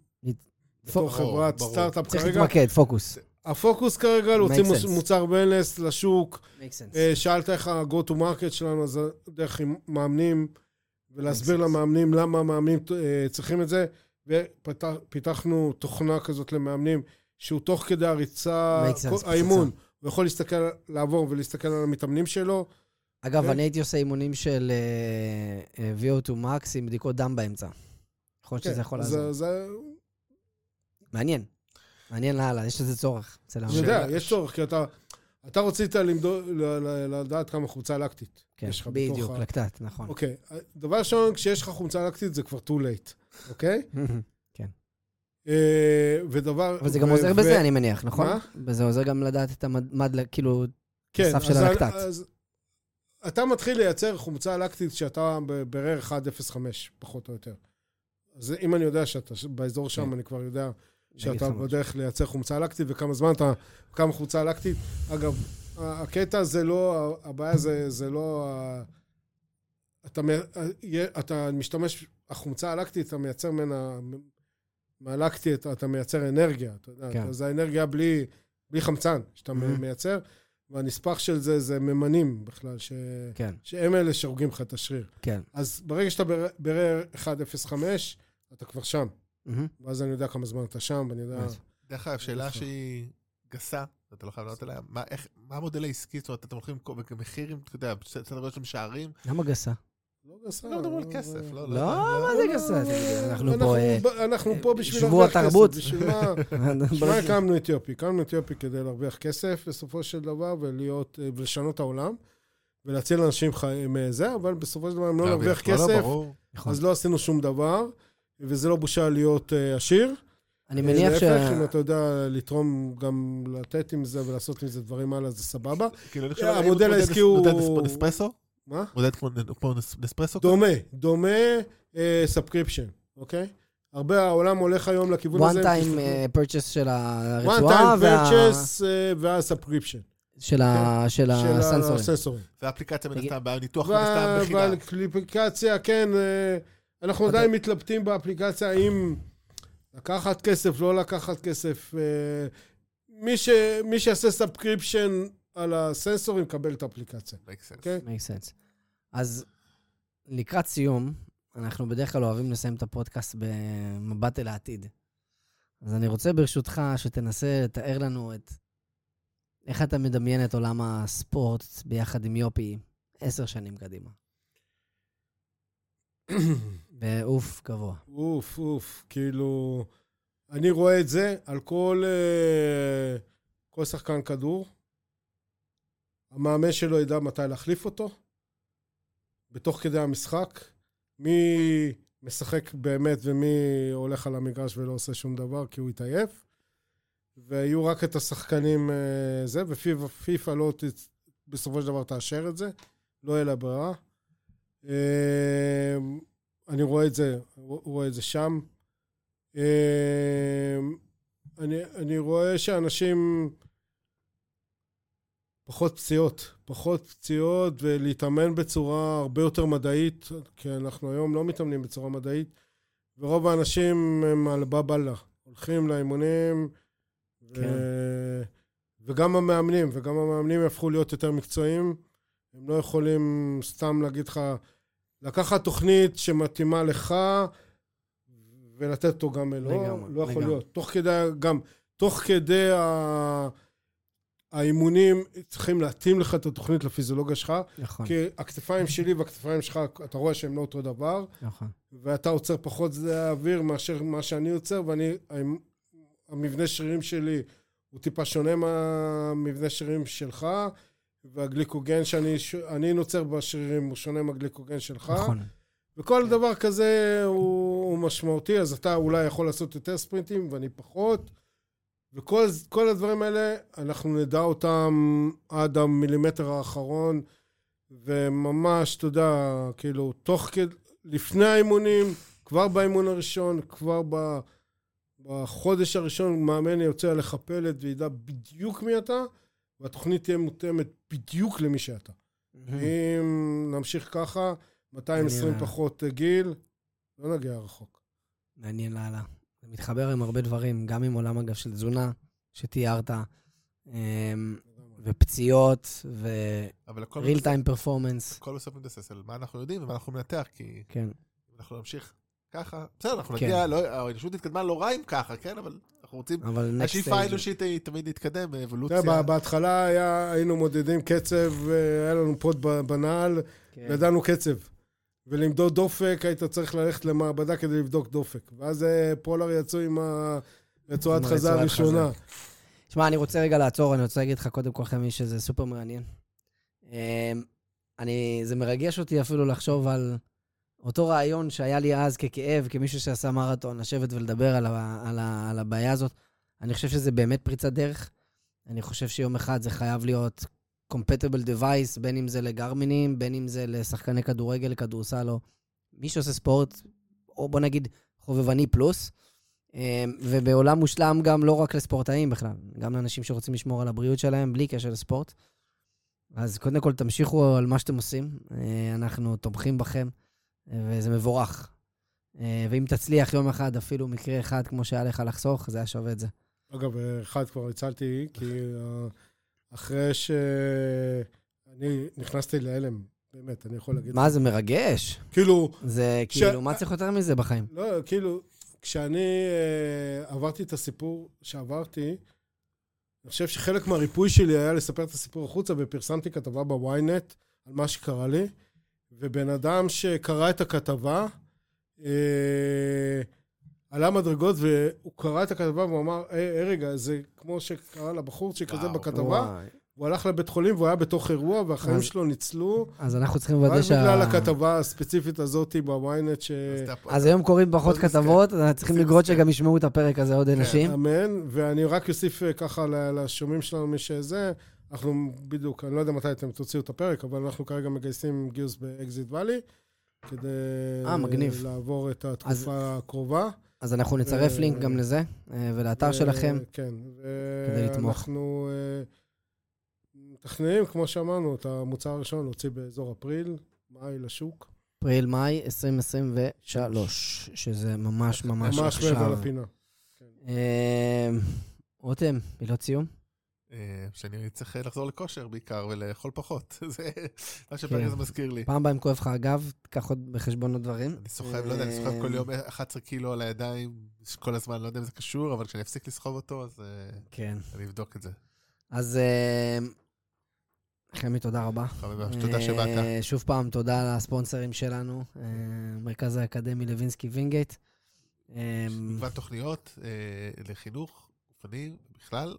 [SPEAKER 3] בתור חברת. סטארט-אפ
[SPEAKER 2] צריך
[SPEAKER 3] כרגע,
[SPEAKER 2] להתמקד, פוקוס.
[SPEAKER 3] הפוקוס כרגע להוציא
[SPEAKER 2] Makes
[SPEAKER 3] מוס-
[SPEAKER 2] sense.
[SPEAKER 3] מוצר וולנס לשוק,
[SPEAKER 2] Makes sense.
[SPEAKER 3] אה, שאלת איך ה-go to market שלנו, אז דרך עם מאמנים, ולהסביר. למאמנים למה המאמנים אה, צריכים את זה, ופיתחנו תוכנה כזאת למאמנים, שהוא תוך כדי הריצה. האימון, הוא יכול להסתכל, לעבור ולהסתכל על המתאמנים שלו.
[SPEAKER 2] אגב,
[SPEAKER 3] כן.
[SPEAKER 2] אני הייתי עושה אימונים של אה, אה, VO2 Max עם בדיקות דם באמצע. יכול להיות שזה
[SPEAKER 3] כן,
[SPEAKER 2] יכול
[SPEAKER 3] אז
[SPEAKER 2] לעזור.
[SPEAKER 3] זה-
[SPEAKER 2] מעניין. מעניין לאללה, יש לזה צורך
[SPEAKER 3] אני. יודע, יש צורך, כי אתה... אתה רצית למדוד, לדעת כמה חומצה לקטית.
[SPEAKER 2] כן, בדיוק,
[SPEAKER 3] ה-
[SPEAKER 2] לקטט, נכון.
[SPEAKER 3] אוקיי, דבר ראשון, כשיש לך חומצה לקטית זה כבר too late, אוקיי? אה, ודבר...
[SPEAKER 2] אבל זה גם עוזר בזה, אני מניח, נכון?
[SPEAKER 3] מה?
[SPEAKER 2] וזה עוזר גם לדעת את המד, כאילו,
[SPEAKER 3] כן,
[SPEAKER 2] הסף של הלקטט.
[SPEAKER 3] אתה מתחיל לייצר חומצה לקטית כשאתה ב- ברר 1.05, פחות או יותר. אז אם אני יודע שאתה באזור שם,
[SPEAKER 2] כן.
[SPEAKER 3] אני כבר יודע שאתה. בדרך לייצר חומצה לקטית, וכמה זמן אתה, כמה חומצה לקטית. אגב, הקטע זה לא, הבעיה זה, זה לא, אתה, אתה משתמש, החומצה הלקטית, אתה מייצר ממנה, מהלקטי אתה, אתה מייצר אנרגיה, אתה יודע,
[SPEAKER 2] כן.
[SPEAKER 3] זה האנרגיה בלי, בלי חמצן שאתה
[SPEAKER 2] מהמם.
[SPEAKER 3] מייצר, והנספח של זה זה ממנים בכלל, ש,
[SPEAKER 2] כן,
[SPEAKER 3] שהם אלה שהורגים לך את השריר.
[SPEAKER 2] כן.
[SPEAKER 3] אז ברגע שאתה בר- ברר 1.05, אתה כבר שם.
[SPEAKER 2] מהמם.
[SPEAKER 3] ואז אני יודע כמה זמן אתה שם, ואני יודע...
[SPEAKER 1] דרך אגב, שאלה. שהיא גסה, אתה לא חייב לענות עליה, מה- איך- מה המודל העסקי? זאת אומרת, אתם הולכים במחירים, אתה יודע, סדר גודל של משערים?
[SPEAKER 2] למה גסה?
[SPEAKER 3] לא גסה.
[SPEAKER 1] לא מדברים על כסף, לא?
[SPEAKER 2] לא, מה זה גסה? תגידי, אנחנו פה... אה,
[SPEAKER 3] אנחנו פה בשביל
[SPEAKER 2] שבוע
[SPEAKER 3] להרוויח
[SPEAKER 2] תרבות.
[SPEAKER 3] כסף. בשביל מה? בשביל מה הקמנו אתיופי? הקמנו אתיופי כדי להרוויח כסף בסופו של דבר ולהיות, אה, ולשנות את העולם ולהציל אנשים חיים מזה, אבל בסופו של דבר אם לא נרוויח
[SPEAKER 1] לא, לא,
[SPEAKER 3] כסף.
[SPEAKER 2] נכון.
[SPEAKER 3] אז לא עשינו שום דבר, וזה לא בושה להיות אה, עשיר.
[SPEAKER 2] אני מניח ש...
[SPEAKER 3] להפך, אם אתה יודע לתרום, גם לתת עם זה ולעשות עם זה דברים הלאה, זה סבבה.
[SPEAKER 1] כאילו, אני חושב...
[SPEAKER 3] המודל העסקי הוא-
[SPEAKER 1] נספ- נספרסו?
[SPEAKER 3] מה?
[SPEAKER 1] מודל כמו כמו נס- נספרסו?
[SPEAKER 3] דומה, דומה subscription, אוקיי? הרבה העולם הולך היום לכיוון
[SPEAKER 2] one
[SPEAKER 3] הזה.
[SPEAKER 2] time אה, purchase של
[SPEAKER 3] one
[SPEAKER 2] הרצועה
[SPEAKER 3] time
[SPEAKER 2] וה-
[SPEAKER 3] purchase אה, וה subscription.
[SPEAKER 2] של ה- של
[SPEAKER 3] של
[SPEAKER 2] הסנסורים.
[SPEAKER 1] והאפליקציה מן הסתם, בניתוח מן הסתם מכילה.
[SPEAKER 3] והאפליקציה, כן, אה, אנחנו
[SPEAKER 2] אתה-
[SPEAKER 3] עדיין מתלבטים באפליקציה, האם לקחת כסף, לא לקחת כסף. אה, מי שיעשה subscription על הסנסורים, יקבל את האפליקציה.
[SPEAKER 1] Makes sense.
[SPEAKER 3] אוקיי?
[SPEAKER 2] make sense. אז לקראת סיום, אנחנו בדרך כלל אוהבים לסיים את הפודקאסט במבט אל העתיד. אז אני רוצה ברשותך שתנסה לתאר לנו את איך אתה מדמיין את עולם הספורט ביחד עם יופי עשר שנים קדימה. ועוף גבוה.
[SPEAKER 3] אוף, אוף, כאילו, אני רואה את זה על כל, אה, כל שחקן כדור. המאמן שלו ידע מתי להחליף אותו, בתוך כדי המשחק. מי משחק באמת ומי הולך על המגרש ולא עושה שום דבר כי הוא התעייף. ויהיו רק את השחקנים אה, זה, ופיפ"א לא בסופו של דבר תאשר את זה, לא יהיה לה ברירה. אה, אני רואה את זה, רואה את זה שם. אה, אני, אני רואה שאנשים פחות פציעות, פחות פציעות ולהתאמן בצורה הרבה יותר מדעית, כי אנחנו היום לא מתאמנים בצורה מדעית, ורוב האנשים הם על בבאללה, הולכים לאימונים, ו...
[SPEAKER 2] כן.
[SPEAKER 3] וגם המאמנים, וגם המאמנים יהפכו להיות יותר מקצועיים. הם לא יכולים סתם להגיד לך, לקחת תוכנית שמתאימה לך ולתת אותו גם לו,
[SPEAKER 2] לגמרי,
[SPEAKER 3] לא יכול. להיות. תוך כדי, גם, תוך כדי ה... האימונים צריכים להתאים לך את התוכנית לפיזיולוגיה שלך,
[SPEAKER 2] נכון,
[SPEAKER 3] כי הכתפיים שלי והכתפיים שלך, אתה רואה שהם לא אותו דבר,
[SPEAKER 2] נכון.
[SPEAKER 3] ואתה עוצר פחות שדה האוויר מאשר מה שאני עוצר, ואני, המבנה שרירים שלי הוא טיפה שונה מהמבנה שרירים שלך, והגליקוגן שאני אני נוצר בשרירים הוא שונה מהגליקוגן שלך.
[SPEAKER 2] נכון.
[SPEAKER 3] וכל
[SPEAKER 2] כן.
[SPEAKER 3] דבר כזה הוא, הוא משמעותי, אז אתה אולי יכול לעשות יותר ספרינטים ואני פחות. וכל כל הדברים האלה, אנחנו נדע אותם עד המילימטר האחרון, וממש, אתה יודע, כאילו, תוך כדי, לפני האימונים, כבר באימון הראשון, כבר ב, בחודש הראשון, מאמן יוצא לחפלת וידע בדיוק מי אתה, והתוכנית תהיה מותאמת בדיוק למי שאתה. אם נמשיך ככה, 220
[SPEAKER 2] אני-
[SPEAKER 3] פחות גיל, לא נגיע רחוק.
[SPEAKER 2] מעניין לאללה. זה מתחבר עם הרבה דברים, גם עם עולם, אגב, של תזונה, שתיארת, אמ, ופציעות, ו-real
[SPEAKER 1] בסוף-
[SPEAKER 2] time performance.
[SPEAKER 1] הכל בסוף מתבסס על מה אנחנו יודעים ומה אנחנו ננתח, כי
[SPEAKER 2] כן.
[SPEAKER 1] אנחנו נמשיך ככה, בסדר, אנחנו
[SPEAKER 2] כן.
[SPEAKER 1] נגיע, לא- האנושות התקדמה לא רע אם ככה, כן, אבל אנחנו רוצים, השאיפה האנושית היא תמיד להתקדם.
[SPEAKER 3] יודע, בהתחלה היינו מודדים קצב, אה, היה לנו פוד ב- בנעל,
[SPEAKER 2] כן.
[SPEAKER 3] וידענו קצב. ולמדוד דופק, היית צריך ללכת למעבדה כדי לבדוק דופק. ואז אה, פולר יצאו עם הרצועת חזה הראשונה.
[SPEAKER 2] שמע, אני רוצה רגע לעצור, אני רוצה להגיד לך קודם כל, חמי, שזה סופר מעניין. אמ, אני, זה מרגש אותי אפילו לחשוב על אותו רעיון שהיה לי אז ככאב, כמישהו שעשה מרתון, לשבת ולדבר על, ה, על, ה, על הבעיה הזאת. אני חושב שזה באמת פריצת דרך. אני חושב שיום אחד זה חייב להיות compatible device, בין אם זה לגרמינים, בין אם זה לשחקני כדורגל, כדורסל, או מי שעושה ספורט, או בוא נגיד חובבני פלוס. אמ, ובעולם מושלם גם לא רק לספורטאים בכלל, גם לאנשים שרוצים לשמור על הבריאות שלהם בלי קשר לספורט. אז קודם כל תמשיכו על מה שאתם עושים, אה, אנחנו תומכים בכם, אה, וזה מבורך. אה, ואם תצליח יום אחד, אפילו מקרה אחד כמו שהיה לך לחסוך, זה היה שווה את זה.
[SPEAKER 3] אגב, אחד כבר הצלתי, כי אה, אחרי שאני נכנסתי להלם, באמת, אני יכול להגיד...
[SPEAKER 2] מה, זה מרגש.
[SPEAKER 3] כאילו,
[SPEAKER 2] זה כאילו, מה צריך יותר מזה בחיים?
[SPEAKER 3] לא, כאילו, כשאני אה, עברתי את הסיפור שעברתי, אני חושב שחלק מהריפוי שלי היה לספר את הסיפור החוצה, ופרסמתי כתבה בוויינט על מה שקרה לי, ובן אדם שקרא את הכתבה, אה, עלה מדרגות, והוא קרא את הכתבה והוא אמר, היי, רגע, זה כמו שקרה לבחור שכזה. בכתבה,
[SPEAKER 2] וואי.
[SPEAKER 3] הוא הלך לבית חולים והוא היה בתוך אירוע, והחיים
[SPEAKER 2] אז-
[SPEAKER 3] שלו ניצלו,
[SPEAKER 2] אז אנחנו צריכים לוודא
[SPEAKER 3] רק
[SPEAKER 2] שה...
[SPEAKER 3] בגלל הכתבה הספציפית הזאת בוויינט, ש...
[SPEAKER 1] אז
[SPEAKER 2] אז היום קוראים פחות. כתבות, אז צריכים לגרות. שגם ישמעו את הפרק הזה עוד אנשים.
[SPEAKER 3] אמן, ואני רק אוסיף אה, ככה ל- לשומעים שלנו, מי שזה, אנחנו בדיוק, אני לא יודע מתי אתם תוציאו את הפרק, אבל אנחנו כרגע מגייסים גיוס ב Exit Valley, כדי
[SPEAKER 2] אה, מגניב.
[SPEAKER 3] לעבור את התקופה הקרובה.
[SPEAKER 2] אז אנחנו נצרף
[SPEAKER 3] ו-
[SPEAKER 2] לינק גם לזה, אה, ולאתר
[SPEAKER 3] ו-
[SPEAKER 2] שלכם.
[SPEAKER 3] כן.
[SPEAKER 2] כדי לתמוך.
[SPEAKER 3] ואנחנו אה, מתכננים, כמו שאמרנו, את המוצר הראשון להוציא באזור אפריל, מאי לשוק.
[SPEAKER 2] אפריל-מאי 2023, שזה ממש ממש
[SPEAKER 3] ממש
[SPEAKER 2] עכשיו.
[SPEAKER 3] מעבר לפינה.
[SPEAKER 2] אה, רותם, מילות סיום?
[SPEAKER 1] אה, שאני צריך לחזור לכושר בעיקר ולאכול פחות. זה מה
[SPEAKER 2] כן.
[SPEAKER 1] שהפרק הזה מזכיר לי.
[SPEAKER 2] פעם הבאה אם כואב לך הגב, תיקח עוד בחשבון עוד דברים.
[SPEAKER 1] אני סוחב, לא יודע, אני סוחב כל
[SPEAKER 2] אה,
[SPEAKER 1] יום 11 קילו על הידיים כל הזמן, לא יודע אם זה קשור, אבל כשאני אפסיק לסחוב אותו, אז אה,
[SPEAKER 2] כן.
[SPEAKER 1] אני אבדוק את זה.
[SPEAKER 2] אז אה, חמי, תודה רבה.
[SPEAKER 1] חברים, תודה שבאת.
[SPEAKER 2] אה, שוב פעם, תודה לספונסרים שלנו, אה, מרכז האקדמי לוינסקי וינגייט. אה,
[SPEAKER 1] מגוון תוכניות אה, לחינוך, גופני, בכלל.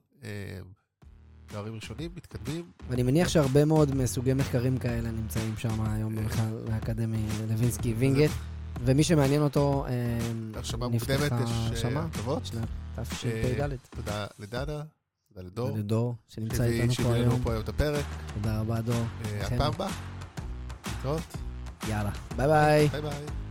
[SPEAKER 1] אה, תארים ראשונים, מתקדמים.
[SPEAKER 2] ואני מניח שהרבה מאוד מסוגי מחקרים כאלה נמצאים שם היום במכלל האקדמי לוינסקי וינגייט, ומי שמעניין אותו, אה,
[SPEAKER 1] הרשמה מוקדמת, יש אה, הטבות.
[SPEAKER 2] שנת תשפ"ד.
[SPEAKER 1] תודה לדנה, תודה לדור.
[SPEAKER 2] לדור, שנמצא
[SPEAKER 1] שהביא-
[SPEAKER 2] איתנו פה
[SPEAKER 1] שהביא
[SPEAKER 2] היום.
[SPEAKER 1] פה היום את הפרק.
[SPEAKER 2] תודה רבה, דור.
[SPEAKER 1] אה. הפעם הבאה. להתראות.
[SPEAKER 2] יאללה, ביי ביי.
[SPEAKER 1] ביי ביי.